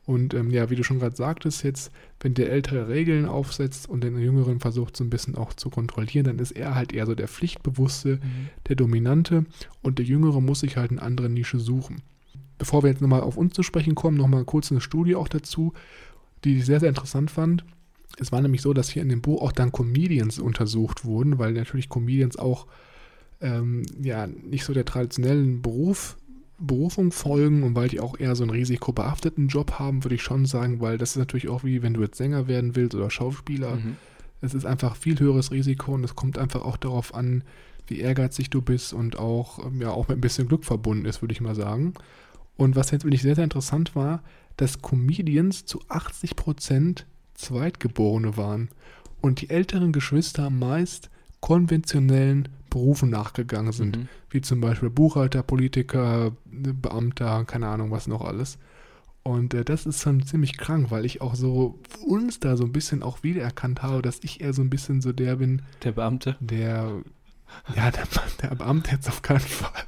Und ähm, ja, wie du schon gerade sagtest, jetzt, wenn der Ältere Regeln aufsetzt und den Jüngeren versucht, so ein bisschen auch zu kontrollieren, dann ist er halt eher so der Pflichtbewusste, mhm. der Dominante und der Jüngere muss sich halt eine andere Nische suchen. Bevor wir jetzt nochmal auf uns zu sprechen kommen, nochmal kurz eine Studie auch dazu, die ich sehr, sehr interessant fand. Es war nämlich so, dass hier in dem Buch auch dann Comedians untersucht wurden, weil natürlich Comedians auch ähm, ja nicht so der traditionellen Beruf Berufung folgen und weil die auch eher so einen risikobehafteten Job haben, würde ich schon sagen, weil das ist natürlich auch wie wenn du jetzt Sänger werden willst oder Schauspieler. Mhm. Es ist einfach viel höheres Risiko und es kommt einfach auch darauf an, wie ehrgeizig du bist und auch, ähm, ja, auch mit ein bisschen Glück verbunden ist, würde ich mal sagen. Und was jetzt wirklich sehr, sehr interessant war, dass Comedians zu 80% Zweitgeborene waren und die älteren Geschwister meist konventionellen Berufen nachgegangen sind, mhm. wie zum Beispiel Buchhalter, Politiker, Beamter, keine Ahnung was noch alles. Und äh, das ist schon ziemlich krank, weil ich auch so uns da so ein bisschen auch wiedererkannt habe, dass ich eher so ein bisschen so der bin. Der Beamte? Der, ja, der, der Beamte jetzt auf keinen Fall.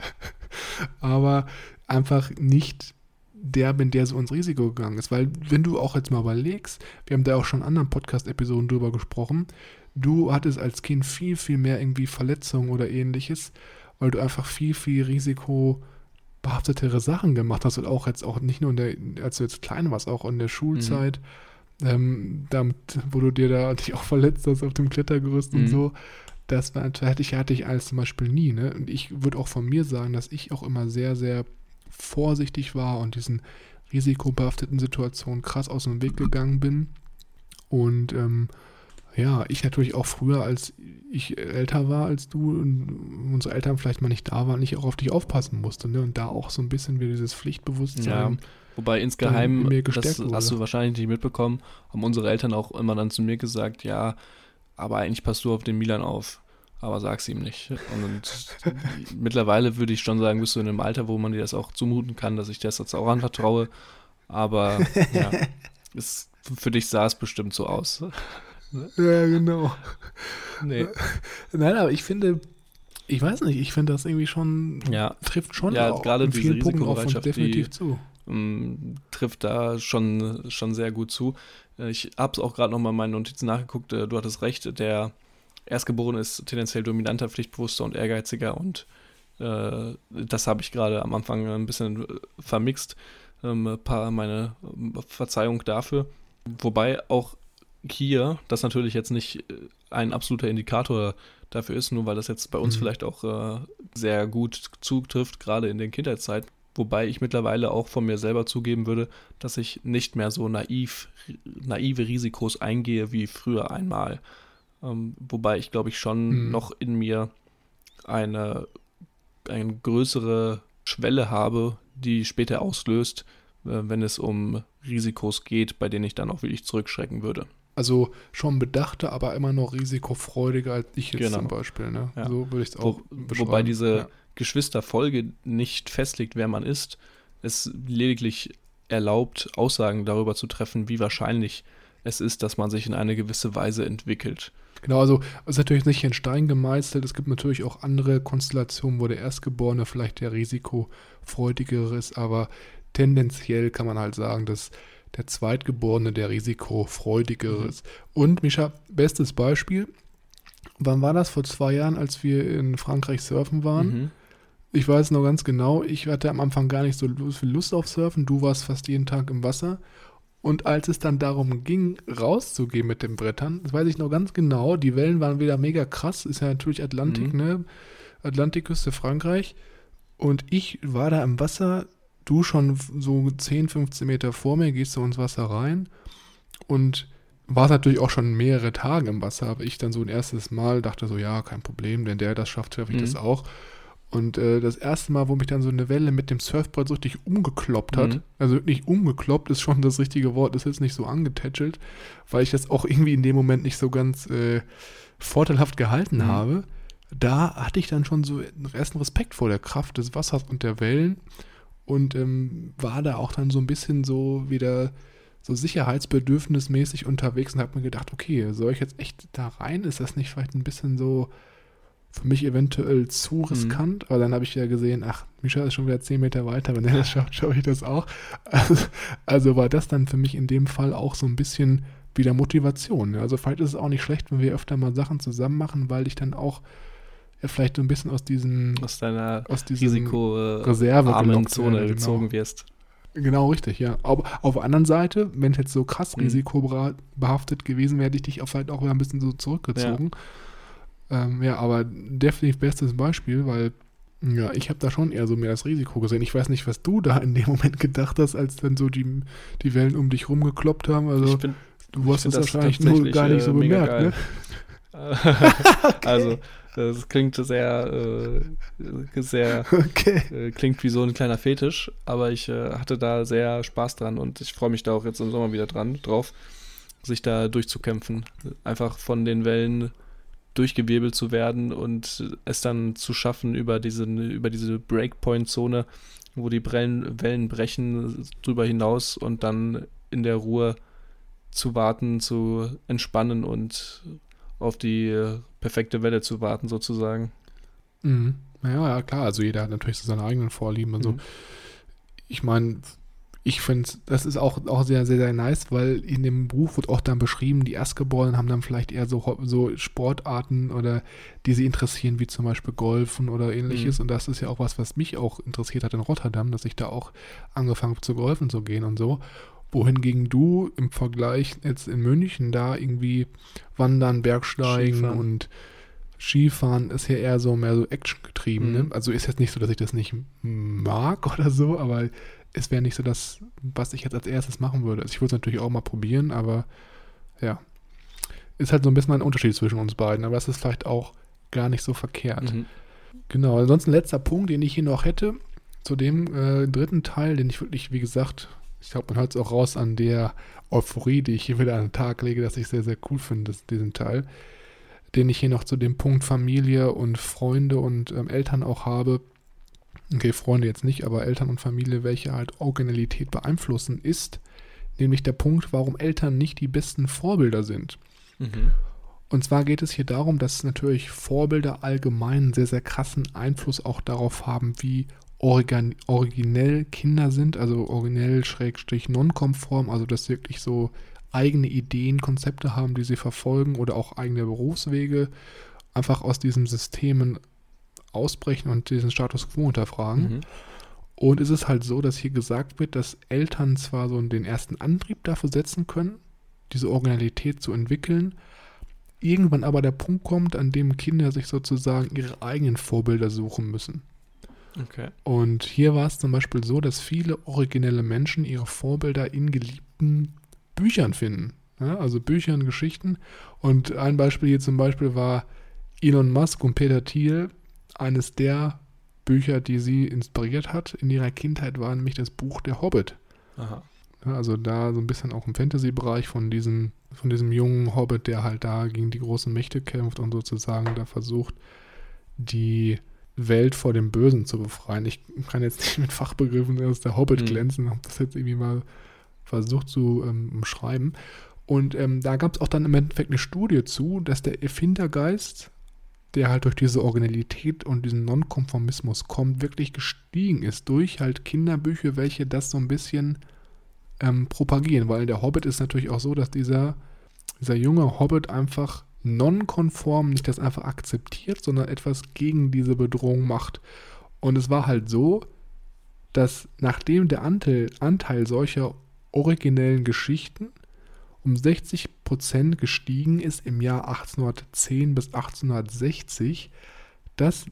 Aber einfach nicht der bin, der so ins Risiko gegangen ist. Weil, wenn du auch jetzt mal überlegst, wir haben da auch schon in anderen Podcast-Episoden drüber gesprochen, du hattest als Kind viel, viel mehr irgendwie Verletzungen oder ähnliches, weil du einfach viel, viel risikobehaftetere Sachen gemacht hast und auch jetzt auch nicht nur in der, als du jetzt klein warst, auch in der Schulzeit, mhm. ähm, damit, wo du dir da dich auch verletzt hast auf dem Klettergerüst mhm. und so. Das war, hatte ich, hatte ich alles zum Beispiel nie, ne? Und ich würde auch von mir sagen, dass ich auch immer sehr, sehr vorsichtig war und diesen risikobehafteten Situationen krass aus dem Weg gegangen bin. Und ähm, Ja, ich natürlich auch früher, als ich älter war als du und unsere Eltern vielleicht mal nicht da waren, ich auch auf dich aufpassen musste. Ne? Und da auch so ein bisschen wieder dieses Pflichtbewusstsein. Ja, wobei insgeheim, in mir das wurde. hast du wahrscheinlich nicht mitbekommen, haben unsere Eltern auch immer dann zu mir gesagt, ja, aber eigentlich passt du auf den Milan auf. Aber sag's ihm nicht. Und mittlerweile würde ich schon sagen, bist du in einem Alter, wo man dir das auch zumuten kann, dass ich das jetzt auch anvertraue. Aber ja, es, für dich sah es bestimmt so aus. Ja, genau. Nee. Nein, aber ich finde, ich weiß nicht, ich finde das irgendwie schon, Ja, trifft schon Ja, auch gerade in diese vielen Punkten auf uns definitiv die- zu. ähm, trifft da schon, schon sehr gut zu. Äh, Ich habe es auch gerade nochmal in meinen Notizen nachgeguckt. Äh, Du hattest recht, der Erstgeborene ist tendenziell dominanter, pflichtbewusster und ehrgeiziger und äh, das habe ich gerade am Anfang ein bisschen äh, vermixt. Ähm, meine Verzeihung dafür. Wobei auch hier das natürlich jetzt nicht äh, ein absoluter Indikator dafür ist, nur weil das jetzt bei uns Mhm. vielleicht auch äh, sehr gut zutrifft, gerade in den Kindheitszeiten. Wobei ich mittlerweile auch von mir selber zugeben würde, dass ich nicht mehr so naiv, naive Risikos eingehe wie früher einmal. Ähm, wobei ich glaube ich schon Mhm. noch in mir eine, eine größere Schwelle habe, die später auslöst, äh, wenn es um Risikos geht, bei denen ich dann auch wirklich zurückschrecken würde. Also schon bedachter, aber immer noch risikofreudiger als ich jetzt Genau. zum Beispiel. Ne? Ja. So würde ich es Wo, auch beschreiben. wobei diese Ja. Geschwisterfolge nicht festlegt, wer man ist. Es lediglich erlaubt, Aussagen darüber zu treffen, wie wahrscheinlich es ist, dass man sich in eine gewisse Weise entwickelt. Genau, also es ist natürlich nicht in Stein gemeißelt. Es gibt natürlich auch andere Konstellationen, wo der Erstgeborene vielleicht der risikofreudigere ist, aber tendenziell kann man halt sagen, dass der Zweitgeborene der risikofreudigere Mhm. ist. Und Mischa, bestes Beispiel. Wann war das? Vor zwei Jahren, als wir in Frankreich surfen waren. Mhm. Ich weiß noch ganz genau, ich hatte am Anfang gar nicht so viel Lust auf Surfen. Du warst fast jeden Tag im Wasser. Und als es dann darum ging, rauszugehen mit den Brettern, das weiß ich noch ganz genau, die Wellen waren wieder mega krass. Ist ja natürlich Atlantik, Mhm. ne? Atlantikküste Frankreich. Und ich war da im Wasser, du schon so 10, 15 Meter vor mir, gehst du ins Wasser rein. Und war natürlich auch schon mehrere Tage im Wasser, aber ich dann so ein erstes Mal dachte so, ja, kein Problem, wenn der das schafft, schaffe ich Mhm. das auch. Und äh, das erste Mal, wo mich dann so eine Welle mit dem Surfbrett so richtig umgekloppt hat, Mhm. also nicht umgekloppt ist schon das richtige Wort, ist jetzt nicht so angetätschelt, weil ich das auch irgendwie in dem Moment nicht so ganz äh, vorteilhaft gehalten Mhm. habe. Da hatte ich dann schon so einen ersten Respekt vor der Kraft des Wassers und der Wellen und ähm, war da auch dann so ein bisschen so wieder so sicherheitsbedürfnismäßig unterwegs und habe mir gedacht, okay, soll ich jetzt echt da rein? Ist das nicht vielleicht ein bisschen so für mich eventuell zu Mhm. riskant? Aber dann habe ich ja gesehen, ach, Misha ist schon wieder 10 Meter weiter, wenn er das schafft, schaffe ich das auch. Also, also war das dann für mich in dem Fall auch so ein bisschen wieder Motivation. Also vielleicht ist es auch nicht schlecht, wenn wir öfter mal Sachen zusammen machen, weil ich dann auch vielleicht so ein bisschen aus diesen Aus deiner aus diesem Risiko äh, Reserve armen Zone werde, genau. gezogen wirst. Genau, richtig, ja. Aber auf der anderen Seite, wenn es jetzt so krass Mhm. risikobehaftet gewesen wäre, hätte ich dich auch vielleicht auch wieder ein bisschen so zurückgezogen. Ja, ähm, ja aber definitiv bestes Beispiel, weil ja, ich habe da schon eher so mehr das Risiko gesehen. Ich weiß nicht, was du da in dem Moment gedacht hast, als dann so die, die Wellen um dich rumgekloppt haben. Also bin, du hast das wahrscheinlich nur gar nicht so äh, bemerkt, geil. ne? Also, das klingt sehr, äh, sehr, Okay. äh, klingt wie so ein kleiner Fetisch, aber ich äh, hatte da sehr Spaß dran und ich freue mich da auch jetzt im Sommer wieder dran, drauf, sich da durchzukämpfen. Einfach von den Wellen durchgewirbelt zu werden und es dann zu schaffen über, diesen, über diese Breakpoint-Zone, wo die Wellen, Wellen brechen, drüber hinaus und dann in der Ruhe zu warten, zu entspannen und auf die äh, perfekte Welle zu warten, sozusagen. Mhm. Ja, ja, klar. Also jeder hat natürlich so seine eigenen Vorlieben und so. Mhm. ich meine, ich finde, das ist auch, auch sehr, sehr, sehr nice, weil in dem Buch wird auch dann beschrieben, die Erstgeborenen haben dann vielleicht eher so, so Sportarten oder die sie interessieren, wie zum Beispiel Golfen oder ähnliches. Mhm. Und das ist ja auch was, was mich auch interessiert hat in Rotterdam, dass ich da auch angefangen habe zu golfen zu gehen und so. Wohingegen du im Vergleich jetzt in München da irgendwie Wandern, Bergsteigen Skifahren. und Skifahren ist ja eher so mehr so Action getrieben. Mhm. Ne? Also ist jetzt nicht so, dass ich das nicht mag oder so, aber es wäre nicht so das, was ich jetzt als erstes machen würde. Also ich würde es natürlich auch mal probieren, aber ja. ist halt so ein bisschen ein Unterschied zwischen uns beiden, aber das ist vielleicht auch gar nicht so verkehrt. Mhm. Genau, ansonsten letzter Punkt, den ich hier noch hätte, zu dem äh, dritten Teil, den ich wirklich, wie gesagt, ich glaube, man hört es auch raus an der Euphorie, die ich hier wieder an den Tag lege, dass ich sehr, sehr cool finde, diesen Teil, den ich hier noch zu dem Punkt Familie und Freunde und ähm, Eltern auch habe. Okay, Freunde jetzt nicht, aber Eltern und Familie, welche halt Originalität beeinflussen, ist nämlich der Punkt, warum Eltern nicht die besten Vorbilder sind. Mhm. Und zwar geht es hier darum, dass natürlich Vorbilder allgemein einen sehr, sehr krassen Einfluss auch darauf haben, wie organ originell Kinder sind, also originell schrägstrich nonkonform, also dass sie wirklich so eigene Ideen, Konzepte haben, die sie verfolgen oder auch eigene Berufswege einfach aus diesen Systemen ausbrechen und diesen Status quo hinterfragen. Mhm. Und es ist halt so, dass hier gesagt wird, dass Eltern zwar so den ersten Antrieb dafür setzen können, diese Originalität zu entwickeln, irgendwann aber der Punkt kommt, an dem Kinder sich sozusagen ihre eigenen Vorbilder suchen müssen. Okay. Und hier war es zum Beispiel so, dass viele originelle Menschen ihre Vorbilder in geliebten Büchern finden. Ja, also Büchern, Geschichten. Und ein Beispiel hier zum Beispiel war Elon Musk und Peter Thiel. Eines der Bücher, die sie inspiriert hat in ihrer Kindheit, war nämlich das Buch Der Hobbit. Aha. Ja, also da so ein bisschen auch im Fantasy-Bereich von diesem, von diesem jungen Hobbit, der halt da gegen die großen Mächte kämpft und sozusagen da versucht, die Welt vor dem Bösen zu befreien. Ich kann jetzt nicht mit Fachbegriffen aus der Hobbit Hm. glänzen, habe das jetzt irgendwie mal versucht zu ähm, umschreiben. Und ähm, da gab es auch dann im Endeffekt eine Studie zu, dass der Erfindergeist, der halt durch diese Originalität und diesen Nonkonformismus kommt, wirklich gestiegen ist durch halt Kinderbücher, welche das so ein bisschen ähm, propagieren, weil der Hobbit ist natürlich auch so, dass dieser, dieser junge Hobbit einfach nonkonform nicht das einfach akzeptiert, sondern etwas gegen diese Bedrohung macht. Und es war halt so, dass nachdem der Anteil, Anteil solcher originellen Geschichten um 60% gestiegen ist im Jahr 1810 bis 1860, dass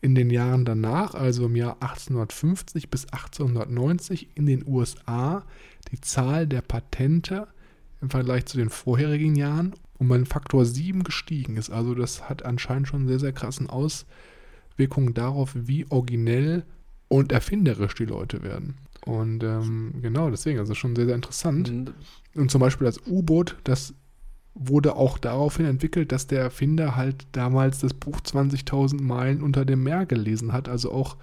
in den Jahren danach, also im Jahr 1850 bis 1890 in den USA, die Zahl der Patente im Vergleich zu den vorherigen Jahren um einen Faktor 7 gestiegen ist. Also das hat anscheinend schon sehr, sehr krassen Auswirkungen darauf, wie originell und erfinderisch die Leute werden. Und ähm, genau, deswegen, also schon sehr, sehr interessant. Und zum Beispiel das U-Boot, das wurde auch daraufhin entwickelt, dass der Erfinder halt damals das Buch 20.000 Meilen unter dem Meer gelesen hat. Also auch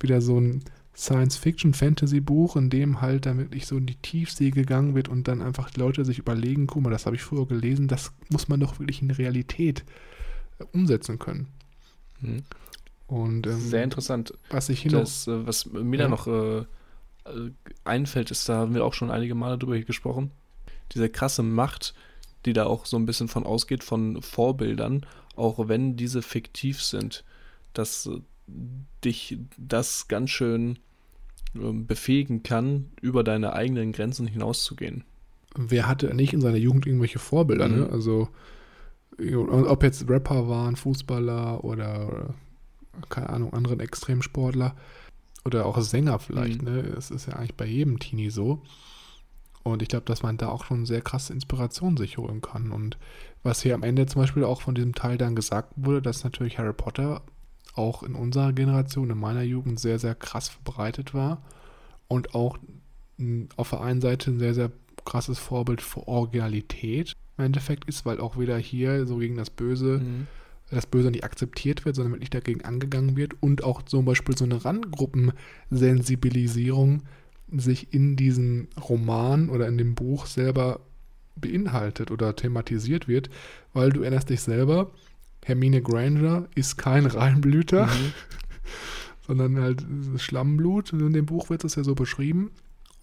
wieder so ein Science-Fiction-Fantasy-Buch, in dem halt dann wirklich so in die Tiefsee gegangen wird und dann einfach die Leute sich überlegen, guck mal, das habe ich früher gelesen, das muss man doch wirklich in Realität äh, umsetzen können. Mhm. Und ähm, Sehr interessant. was ich hier noch Das, äh, was mir Ja. da noch äh, äh, einfällt, ist, da haben wir auch schon einige Male drüber gesprochen, diese krasse Macht, die da auch so ein bisschen von ausgeht, von Vorbildern, auch wenn diese fiktiv sind, dass dich das ganz schön ähm, befähigen kann, über deine eigenen Grenzen hinauszugehen. wer hatte nicht in seiner Jugend irgendwelche Vorbilder, ne? Mhm. Also, und ob jetzt Rapper waren, Fußballer oder, keine Ahnung, anderen Extremsportler oder auch Sänger vielleicht, Mhm. ne? Es ist ja eigentlich bei jedem Teenie so. Und ich glaube, dass man da auch schon sehr krasse Inspiration sich holen kann. Und was hier am Ende zum Beispiel auch von diesem Teil dann gesagt wurde, dass natürlich Harry Potter auch in unserer Generation, in meiner Jugend sehr, sehr krass verbreitet war und auch auf der einen Seite ein sehr, sehr krasses Vorbild für Originalität im Endeffekt ist, weil auch wieder hier so gegen das Böse, Mhm. das Böse nicht akzeptiert wird, sondern wirklich dagegen angegangen wird und auch zum Beispiel so eine Randgruppensensibilisierung sich in diesem Roman oder in dem Buch selber beinhaltet oder thematisiert wird, weil du erinnerst dich selber, Hermine Granger ist kein Reinblüter, Mhm. sondern halt Schlammblut. In dem Buch wird das ja so beschrieben.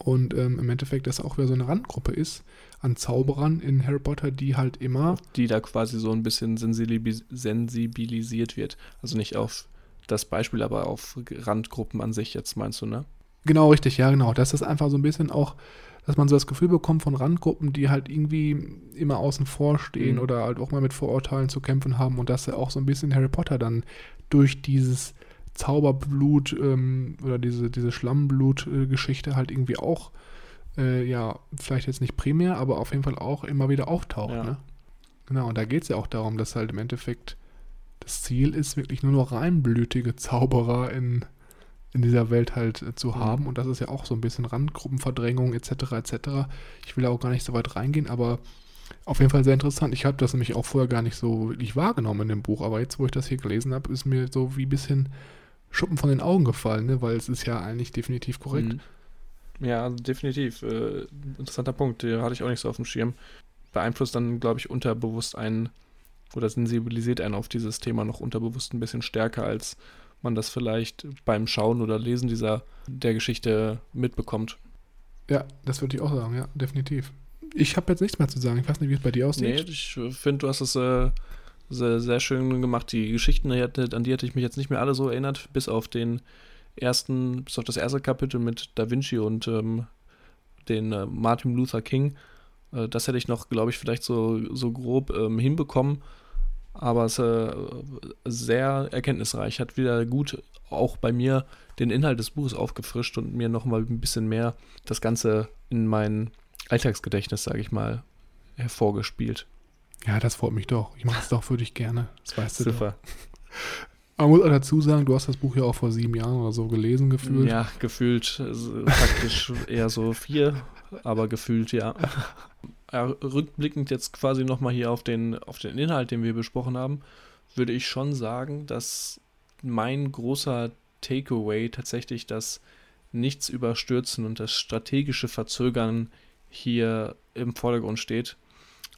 Und ähm, im Endeffekt, dass auch wieder so eine Randgruppe ist an Zauberern in Harry Potter, die halt immer die da quasi so ein bisschen sensibilis sensibilisiert wird. Also nicht auf das Beispiel, aber auf Randgruppen an sich jetzt meinst du, ne? Genau, richtig, ja, genau. Das ist einfach so ein bisschen auch, dass man so das Gefühl bekommt von Randgruppen, die halt irgendwie immer außen vor stehen Mhm. oder halt auch mal mit Vorurteilen zu kämpfen haben und dass er auch so ein bisschen Harry Potter dann durch dieses Zauberblut ähm, oder diese, diese Schlammblut-Geschichte halt irgendwie auch, äh, ja, vielleicht jetzt nicht primär, aber auf jeden Fall auch immer wieder auftaucht. Ja. Ne? Genau, und da geht es ja auch darum, dass halt im Endeffekt das Ziel ist, wirklich nur noch reinblütige Zauberer in, in dieser Welt halt äh, zu Mhm. haben. Und das ist ja auch so ein bisschen Randgruppenverdrängung etc. etc. Ich will da auch gar nicht so weit reingehen, aber auf jeden Fall sehr interessant. Ich habe das nämlich auch vorher gar nicht so wirklich wahrgenommen in dem Buch, aber jetzt, wo ich das hier gelesen habe, ist mir so wie ein bisschen Schuppen von den Augen gefallen, ne? weil es ist ja eigentlich definitiv korrekt. Mhm. Ja, also definitiv. Äh, interessanter Punkt, den hatte ich auch nicht so auf dem Schirm. Beeinflusst dann, glaube ich, unterbewusst einen oder sensibilisiert einen auf dieses Thema noch unterbewusst ein bisschen stärker, als man das vielleicht beim Schauen oder Lesen dieser der Geschichte mitbekommt. Ja, das würde ich auch sagen, ja, definitiv. Ich habe jetzt nichts mehr zu sagen. Ich weiß nicht, wie es bei dir Nee, aussieht. ich finde, du hast es äh, sehr, sehr schön gemacht. Die Geschichten, an die hätte ich mich jetzt nicht mehr alle so erinnert, bis auf den ersten, bis auf das erste Kapitel mit Da Vinci und ähm, den äh, Martin Luther King. Äh, das hätte ich noch, glaube ich, vielleicht so, so grob ähm, hinbekommen. Aber es ist äh, sehr erkenntnisreich, hat wieder gut auch bei mir den Inhalt des Buches aufgefrischt und mir nochmal ein bisschen mehr das Ganze in mein Alltagsgedächtnis, sage ich mal, hervorgespielt. Ja, das freut mich doch. Ich mache es doch für dich gerne. Das weißt du doch. Super. Man muss auch dazu sagen, du hast das Buch ja auch vor sieben Jahren oder so gelesen gefühlt. Ja, gefühlt äh, praktisch eher so vier, aber gefühlt ja. Rückblickend jetzt quasi nochmal hier auf den, auf den Inhalt, den wir besprochen haben, würde ich schon sagen, dass mein großer Takeaway tatsächlich das Nichts überstürzen und das strategische Verzögern hier im Vordergrund steht.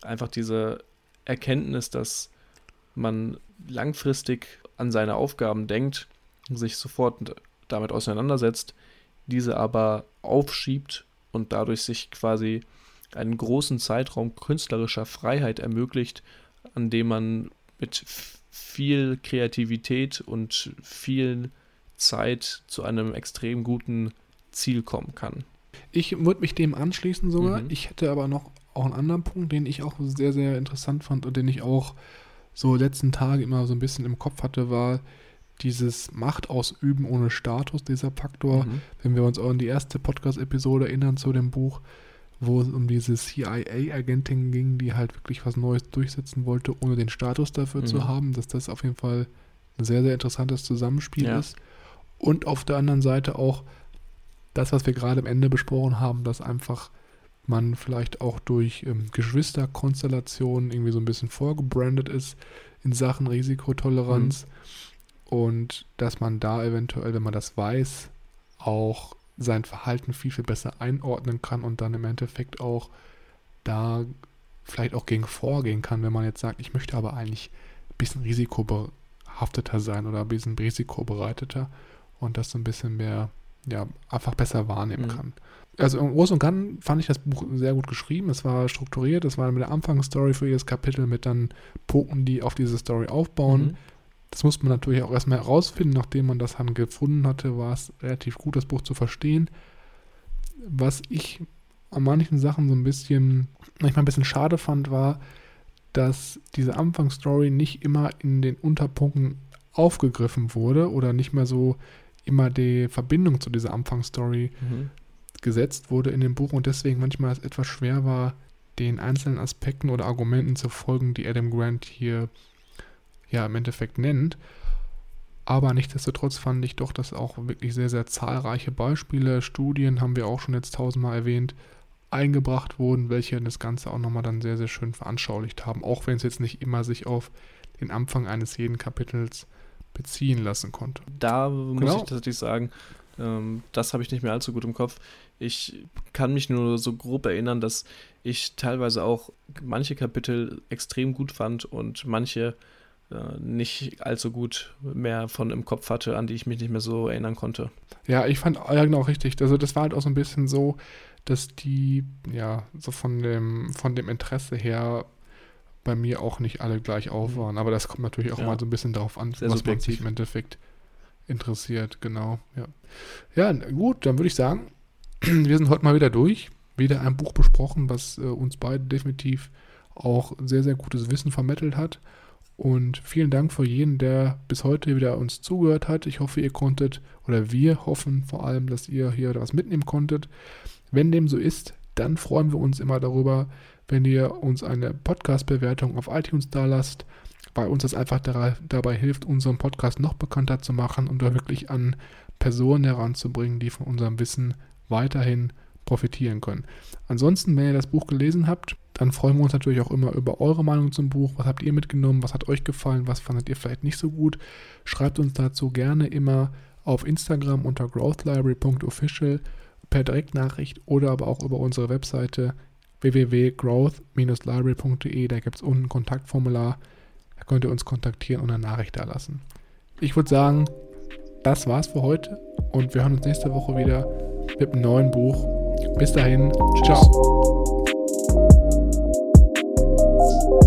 Einfach diese Erkenntnis, dass man langfristig an seine Aufgaben denkt, sich sofort damit auseinandersetzt, diese aber aufschiebt und dadurch sich quasi einen großen Zeitraum künstlerischer Freiheit ermöglicht, an dem man mit viel Kreativität und viel Zeit zu einem extrem guten Ziel kommen kann. Ich würde mich dem anschließen sogar. Mhm. Ich hätte aber noch auch einen anderen Punkt, den ich auch sehr, sehr interessant fand und den ich auch so letzten Tage immer so ein bisschen im Kopf hatte, war dieses Macht ausüben ohne Status, dieser Faktor. Mhm. Wenn wir uns auch an die erste Podcast-Episode erinnern zu dem Buch, wo es um diese CIA-Agentin ging, die halt wirklich was Neues durchsetzen wollte, ohne den Status dafür Mhm. zu haben, dass das auf jeden Fall ein sehr, sehr interessantes Zusammenspiel Ja. ist. Und auf der anderen Seite auch das, was wir gerade am Ende besprochen haben, dass einfach man vielleicht auch durch ähm, Geschwisterkonstellationen irgendwie so ein bisschen vorgebrandet ist in Sachen Risikotoleranz und dass man da eventuell, wenn man das weiß, auch sein Verhalten viel, viel besser einordnen kann und dann im Endeffekt auch da vielleicht auch gegen vorgehen kann, wenn man jetzt sagt, ich möchte aber eigentlich ein bisschen risikobehafteter sein oder ein bisschen risikobereiteter und das so ein bisschen mehr, ja, einfach besser wahrnehmen Mhm. kann. Also im Großen und Ganzen fand ich das Buch sehr gut geschrieben. Es war strukturiert, es war mit der Anfangsstory für jedes Kapitel mit dann Punkten, die auf diese Story aufbauen. Mhm. Das muss man natürlich auch erstmal herausfinden. Nachdem man das dann gefunden hatte, war es relativ gut, das Buch zu verstehen. Was ich an manchen Sachen so ein bisschen, manchmal ein bisschen schade fand, war, dass diese Anfangsstory nicht immer in den Unterpunkten aufgegriffen wurde oder nicht mehr so immer die Verbindung zu dieser Anfangsstory Mhm. gesetzt wurde in dem Buch und deswegen manchmal es etwas schwer war, den einzelnen Aspekten oder Argumenten zu folgen, die Adam Grant hier ja im Endeffekt nennt. Aber nichtsdestotrotz fand ich doch, dass auch wirklich sehr, sehr zahlreiche Beispiele, Studien, haben wir auch schon jetzt tausendmal erwähnt, eingebracht wurden, welche das Ganze auch nochmal dann sehr, sehr schön veranschaulicht haben, auch wenn es jetzt nicht immer sich auf den Anfang eines jeden Kapitels beziehen lassen konnte. Da muss Genau. ich tatsächlich sagen, ähm, das habe ich nicht mehr allzu gut im Kopf. Ich kann mich nur so grob erinnern, dass ich teilweise auch manche Kapitel extrem gut fand und manche nicht allzu gut mehr von im Kopf hatte, an die ich mich nicht mehr so erinnern konnte. Ja, ich fand, ja genau, richtig. Also das war halt auch so ein bisschen so, dass die, ja, so von dem, von dem Interesse her bei mir auch nicht alle gleich auf Mhm. waren. Aber das kommt natürlich auch Ja. mal so ein bisschen darauf an, Sehr was man sich im Endeffekt interessiert, genau. Ja, ja gut, dann würde ich sagen, wir sind heute mal wieder durch. Wieder ein Buch besprochen, was äh, uns beide definitiv auch sehr, sehr gutes Wissen vermittelt hat. Und vielen Dank für jeden, der bis heute wieder uns zugehört hat. Ich hoffe, ihr konntet, oder wir hoffen vor allem, dass ihr hier was mitnehmen konntet. Wenn dem so ist, dann freuen wir uns immer darüber, wenn ihr uns eine Podcast-Bewertung auf iTunes da lasst, weil uns das einfach dabei hilft, unseren Podcast noch bekannter zu machen und da wirklich an Personen heranzubringen, die von unserem Wissen weiterhin profitieren können. Ansonsten, wenn ihr das Buch gelesen habt, dann freuen wir uns natürlich auch immer über eure Meinung zum Buch. Was habt ihr mitgenommen? Was hat euch gefallen? Was fandet ihr vielleicht nicht so gut? Schreibt uns dazu gerne immer auf Instagram unter growthlibrary.official per Direktnachricht oder aber auch über unsere Webseite www.growth-library.de. Da gibt es unten ein Kontaktformular. Da könnt ihr uns kontaktieren und eine Nachricht da lassen. Ich würde sagen, das war's für heute und wir hören uns nächste Woche wieder mit einem neuen Buch. Bis dahin, ciao. Thank you.